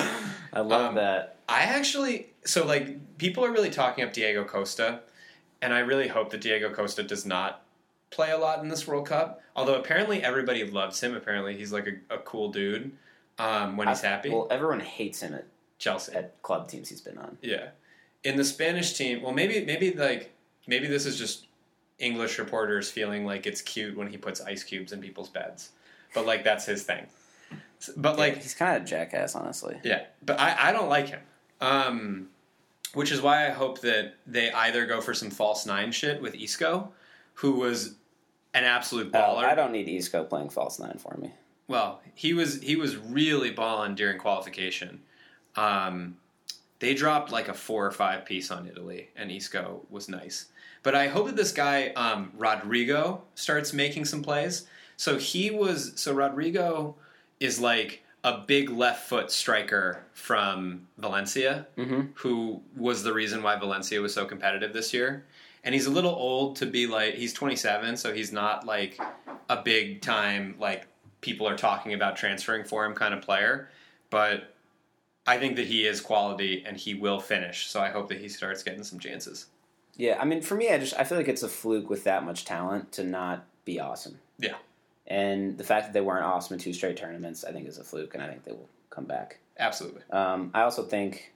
I love Um, that. I actually so like people are really talking up Diego Costa, and I really hope that Diego Costa does not play a lot in this World Cup. Although apparently everybody loves him. Apparently he's like a, a cool dude um, when he's I- happy. Well, everyone hates him at, Chelsea. at club teams he's been on. Yeah. In the Spanish team, well, maybe maybe like maybe this is just English reporters feeling like it's cute when he puts ice cubes in people's beds, but like that's his thing. But like, he's kind of a jackass, honestly. yeah, but I, I don't like him. Um, which is why I hope that they either go for some false nine shit with Isco, who was an absolute Oh, baller. I don't need Isco playing false nine for me. Well, he was he was really balling during qualification. Um, they dropped like a four or five piece on Italy, and Isco was nice. But I hope that this guy um, Rodrigo starts making some plays. So he was so Rodrigo is like a big left foot striker from Valencia, Mm-hmm. who was the reason why Valencia was so competitive this year. And he's a little old to be like he's 27, so he's not like a big time like people are talking about transferring for him kind of player. But I think that he is quality and he will finish. So I hope that he starts getting some chances. Yeah, I mean, for me, I just I feel like it's a fluke with that much talent to not be awesome. Yeah. And the fact that they weren't awesome in two straight tournaments, I think, is a fluke, and I think they will come back. Absolutely. Um, I also think,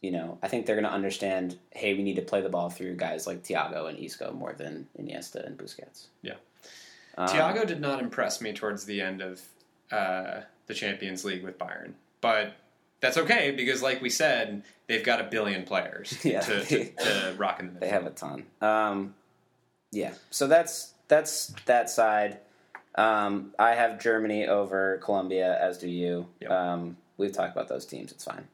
you know, I think they're going to understand. Hey, we need to play the ball through guys like Thiago and Isco more than Iniesta and Busquets. Yeah. Um, Thiago did not impress me towards the end of uh, the Champions League with Bayern, but that's okay because, like we said, they've got a billion players Yeah. to, to, to rock in the midfield. They have a ton. Um, yeah, so that's that's that side. Um, I have Germany over Colombia, as do you. Yep. Um, we've talked about those teams. It's fine.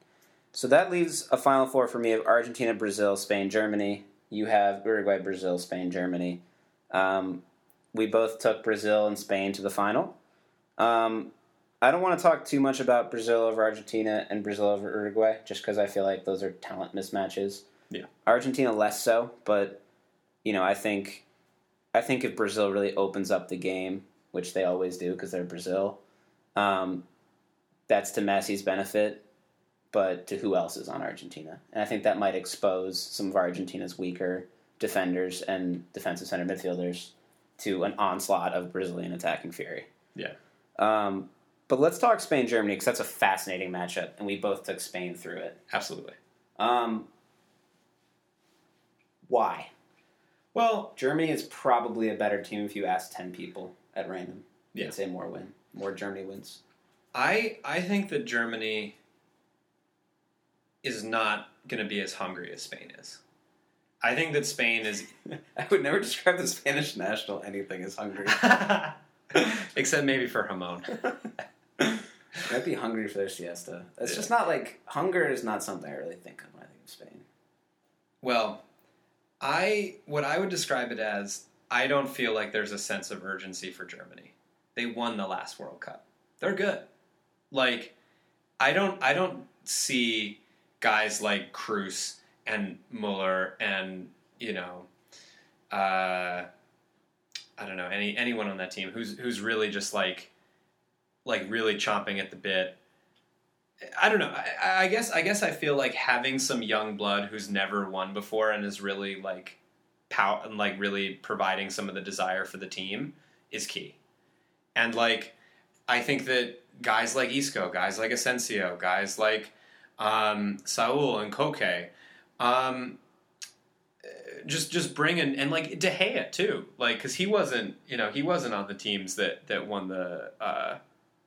So that leaves a final four for me of Argentina, Brazil, Spain, Germany. You have Uruguay, Brazil, Spain, Germany. Um, we both took Brazil and Spain to the final. Um, I don't want to talk too much about Brazil over Argentina and Brazil over Uruguay, just because I feel like those are talent mismatches. Yeah. Argentina less so, but you know, I think, I think if Brazil really opens up the game, which they always do because they're Brazil, um, that's to Messi's benefit, but to who else is on Argentina, and I think that might expose some of Argentina's weaker defenders and defensive center midfielders to an onslaught of Brazilian attacking fury. Yeah. Um, but let's talk Spain Germany because that's a fascinating matchup, and we both took Spain through it. Absolutely. Um, why? Well, Germany is probably a better team if you ask ten people at random. Yeah. I'd say more win, more Germany wins. I I think that Germany is not going to be as hungry as Spain is. I think that Spain is, I would never describe the Spanish national anything as hungry. except maybe for Hamon. Might be hungry for their siesta. It's Yeah. just not like hunger is not something I really think of when I think of Spain. Well, I what I would describe it as I don't feel like there's a sense of urgency for Germany. They won the last World Cup. They're good. Like I don't I don't see guys like Kroos and Muller and you know uh I don't know any anyone on that team who's who's really just like like really chomping at the bit. I don't know. I, I guess I guess I feel like having some young blood who's never won before and is really like and like really providing some of the desire for the team is key. And like I think that guys like Isco, guys like Asensio, guys like um, Saul and Koke, um, just just bring in and like De Gea too, like because he wasn't you know he wasn't on the teams that that won the uh,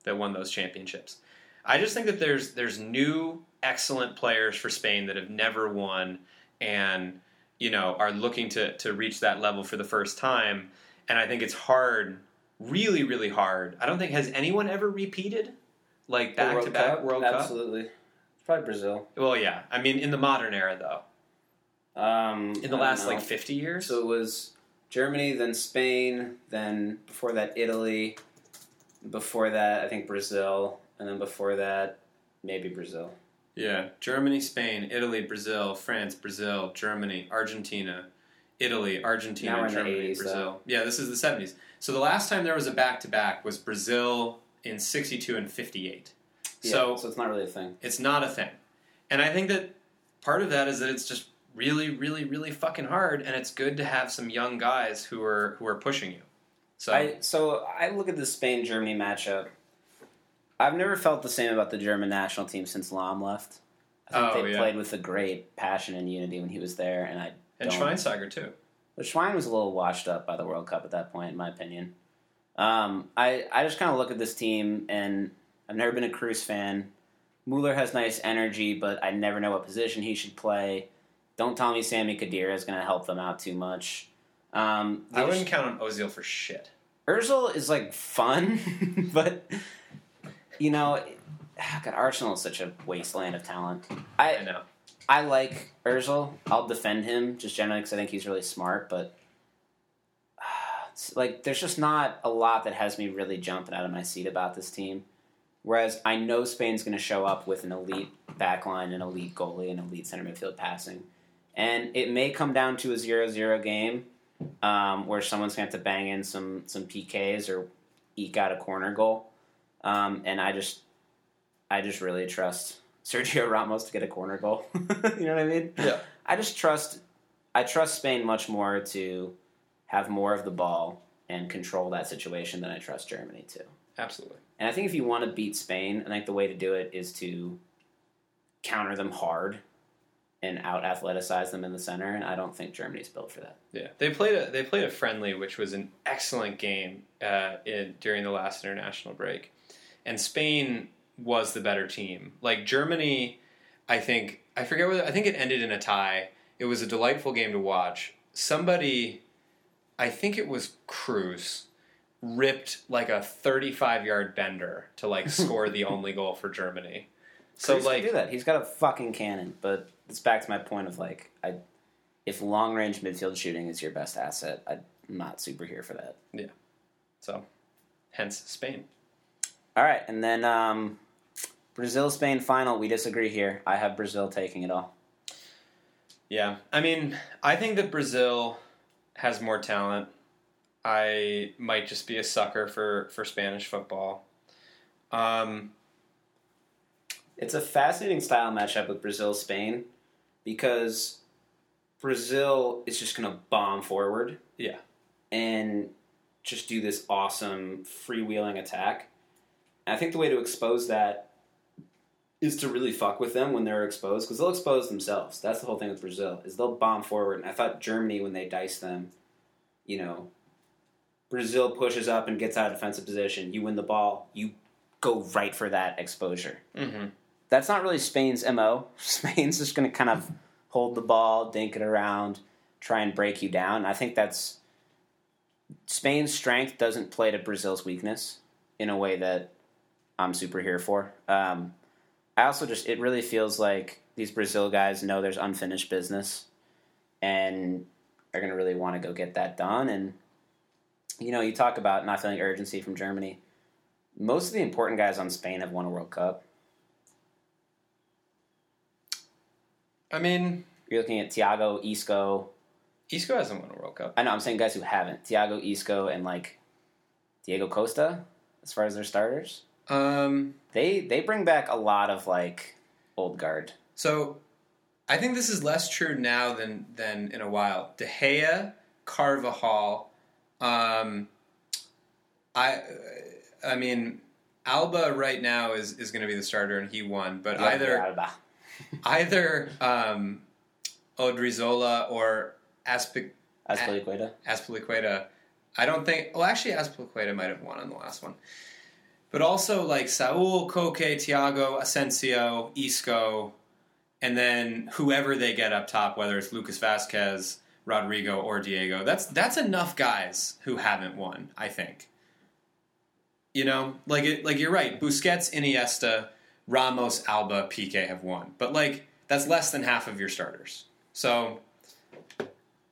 that won those championships. I just think that there's there's new excellent players for Spain that have never won and you know are looking to to reach that level for the first time. And I think it's hard, really, really hard. I don't think has anyone ever repeated like back to back World Cup. Absolutely. Probably Brazil. Well, yeah. I mean, in the modern era, though, Um, in the last like fifty years. So it was Germany, then Spain, then before that Italy, before that I think Brazil, and then before that maybe Brazil. Yeah, Germany, Spain, Italy, Brazil, France, Brazil, Germany, Argentina, Italy, Argentina, we're in the Germany, 80s, Brazil. Yeah, this is the 70s. So the last time there was a back to back was Brazil in 62 and 58. Yeah, So so it's not really a thing. it's not a thing. And I think that part of that is that it's just really, really, really fucking hard, and it's good to have some young guys who are who are pushing you. So I so I look at the Spain Germany matchup. I've never felt the same about the German national team since Lahm left. I think Oh, they yeah. played with a great passion and unity when he was there, and I and don't- Schweinsteiger too. But Schwein was a little washed up by the World Cup at that point, in my opinion. Um, I I just kind of look at this team, and I've never been a Kroos fan. Mueller has nice energy, but I never know what position he should play. Don't tell me Sami Khedira is going to help them out too much. Um, I wouldn't count on Ozil for shit. Özil is like fun, but you know, God, Arsenal is such a wasteland of talent. I I know. I like Özil. I'll defend him just generally because I think he's really smart. But uh, like, there's just not a lot that has me really jumping out of my seat about this team. Whereas I know Spain's going to show up with an elite backline, an elite goalie, an elite center midfield passing, and it may come down to a 0-0 game um, where someone's going to have to bang in some some PKs or eke out a corner goal. Um, and I just, I just really trust Sergio Ramos to get a corner goal. you know what I mean? Yeah. I just trust, I trust Spain much more to have more of the ball and control that situation than I trust Germany to. Absolutely. And I think if you want to beat Spain, I think the way to do it is to counter them hard and out athleticize them in the center. And I don't think Germany's built for that. Yeah, they played a they played a friendly, which was an excellent game uh, in, during the last international break, and Spain was the better team. Like Germany, I think I forget whether I think it ended in a tie. It was a delightful game to watch. Somebody, I think it was Kroos, ripped like a thirty-five yard bender to like score the only goal for Germany. So Kroos can like do that. He's got a fucking cannon. But it's back to my point of like, I, if long range midfield shooting is your best asset, I'm not super here for that. Yeah. So, hence Spain. All right, and then um, Brazil Spain final. We disagree here. I have Brazil taking it all. Yeah, I mean, I think that Brazil has more talent. I might just be a sucker for for Spanish football. Um, It's a fascinating style matchup with Brazil Spain because Brazil is just going to bomb forward. Yeah. And just do this awesome freewheeling attack. And I think the way to expose that is to really fuck with them when they're exposed because they'll expose themselves. That's the whole thing with Brazil is they'll bomb forward. And I thought Germany when they dice them, you know, Brazil pushes up and gets out of defensive position. You win the ball. You go right for that exposure mhm. that's not really Spain's mo. Spain's just going to kind of hold the ball, dink it around, try and break you down. I think that's Spain's strength doesn't play to Brazil's weakness in a way that I'm super here for. Um, I also just it really feels like these Brazil guys know there's unfinished business and are going to really want to go get that done. And you know, you talk about not feeling urgency from Germany. Most of the important guys on Spain have won a World Cup. I mean, You're looking at Thiago, Isco. Isco hasn't won a World Cup. I know I'm saying guys who haven't. Thiago, Isco, and like Diego Costa, as far as their starters. Um, They they bring back a lot of like old guard. so I think this is less true now than than in a while. De Gea, Carvajal, um, I, I mean, Alba right now is is going to be the starter, and he won. But either Alba. either um, Odriozola or Aspic Azpilicueta. Aspilicueta. I don't think. Well, actually, Azpilicueta might have won on the last one. But also like Saul, Koke, Thiago, Asensio, Isco, and then whoever they get up top, whether it's Lucas Vázquez, Rodrigo, or Diego. That's that's enough guys who haven't won. I think. You know, like it, like you're right. Busquets, Iniesta, Ramos, Alba, Pique have won, but like that's less than half of your starters. So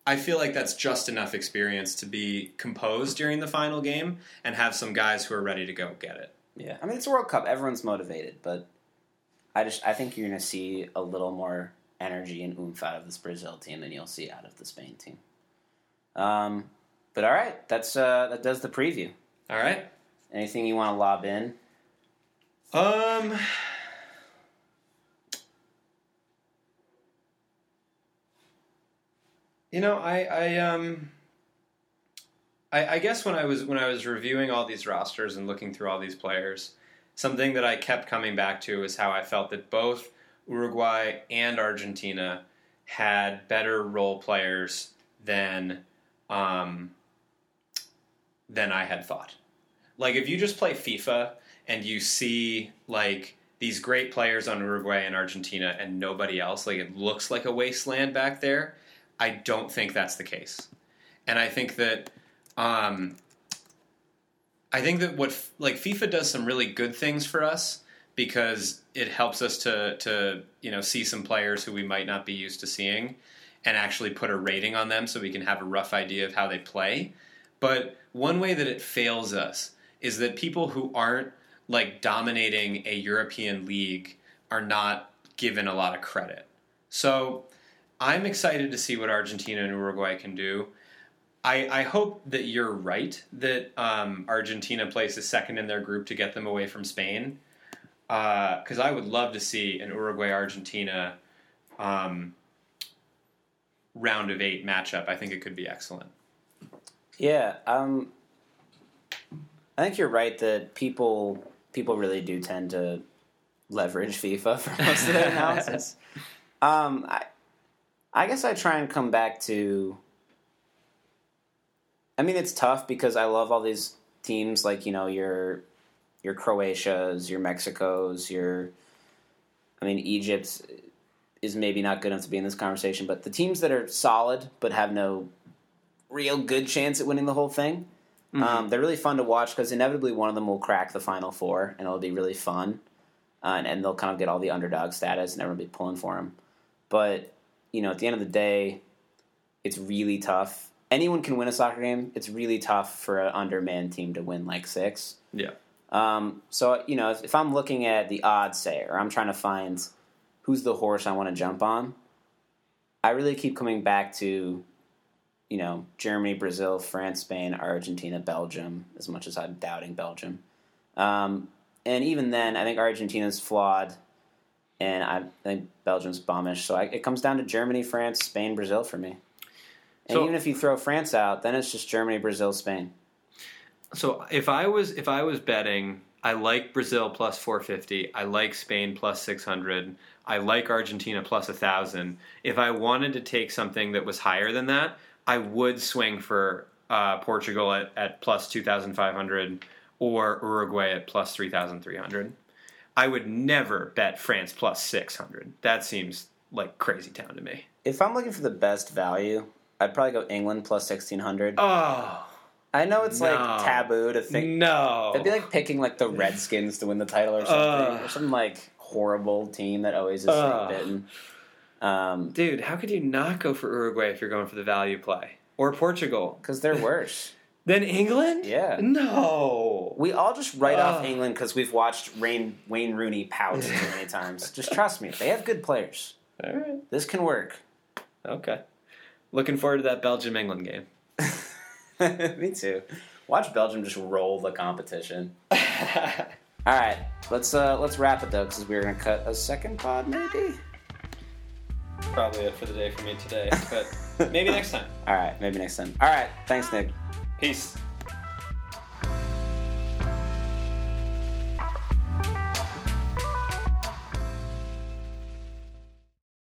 I feel like that's just enough experience to be composed during the final game and have some guys who are ready to go get it. Yeah, I mean it's a World Cup. Everyone's motivated, but I just I think you're going to see a little more energy and oomph out of this Brazil team than you'll see out of the Spain team. Um, but all right, that's uh, that does the preview. All right. Anything you want to lob in? Um. You know, I, I um, I, I guess when I was when I was reviewing all these rosters and looking through all these players, something that I kept coming back to is how I felt that both Uruguay and Argentina had better role players than um, than I had thought. Like if you just play FIFA and you see like these great players on Uruguay and Argentina and nobody else, like it looks like a wasteland back there. I don't think that's the case, and I think that um, I think that what like FIFA does some really good things for us because it helps us to to you know see some players who we might not be used to seeing and actually put a rating on them so we can have a rough idea of how they play. But one way that it fails us is that people who aren't like dominating a European league are not given a lot of credit. So I'm excited to see what Argentina and Uruguay can do. I, I hope that you're right that um, Argentina places second in their group to get them away from Spain. Because uh, I would love to see an Uruguay Argentina um, round of eight matchup. I think it could be excellent. Yeah, um, I think you're right that people people really do tend to leverage FIFA for most of their analysis. um, I, I guess I try and come back to. I mean, it's tough because I love all these teams, like you know your your Croatia's, your Mexico's, your. I mean, Egypt is maybe not good enough to be in this conversation, but the teams that are solid but have no real good chance at winning the whole thing, mm-hmm. um, they're really fun to watch because inevitably one of them will crack the final four, and it'll be really fun, uh, and, and, they'll kind of get all the underdog status, and everyone will be pulling for them. But you know, at the end of the day, it's really tough. Anyone can win a soccer game. It's really tough for an undermanned team to win like six. Yeah. Um, so you know, if, if, I'm looking at the odds, say, or I'm trying to find who's the horse I want to jump on, I really keep coming back to, you know, Germany, Brazil, France, Spain, Argentina, Belgium. As much as I'm doubting Belgium, um, and even then, I think Argentina's flawed and I think Belgium's bombish. So I, it comes down to Germany, France, Spain, Brazil for me. And so, even if you throw France out, then it's just Germany, Brazil, Spain. So if I was if I was betting, I like Brazil plus 450. I like Spain plus 600. I like Argentina plus 1000. If I wanted to take something that was higher than that, I would swing for uh, Portugal at, at plus 2500 or Uruguay at plus 3300. I would never bet France plus 600. That seems like crazy town to me. If I'm looking for the best value, I'd probably go England plus 1600. Oh. I know it's no. like taboo to think. No. It'd be like picking like the Redskins to win the title or something. Uh. Or some like horrible team that always is uh. bitten. Um, Dude, how could you not go for Uruguay if you're going for the value play? Or Portugal? Because they're worse. Than England? Yeah. No. We all just write uh. off England because we've watched Rain, Wayne Rooney pout too many times. Just trust me, they have good players. All right. This can work. Okay. Looking forward to that Belgium England game. me too. Watch Belgium just roll the competition. all right, let's uh, let's wrap it though, because we're gonna cut a second pod, maybe. Probably it for the day for me today, but maybe next time. All right, maybe next time. All right, thanks, Nick. Peace.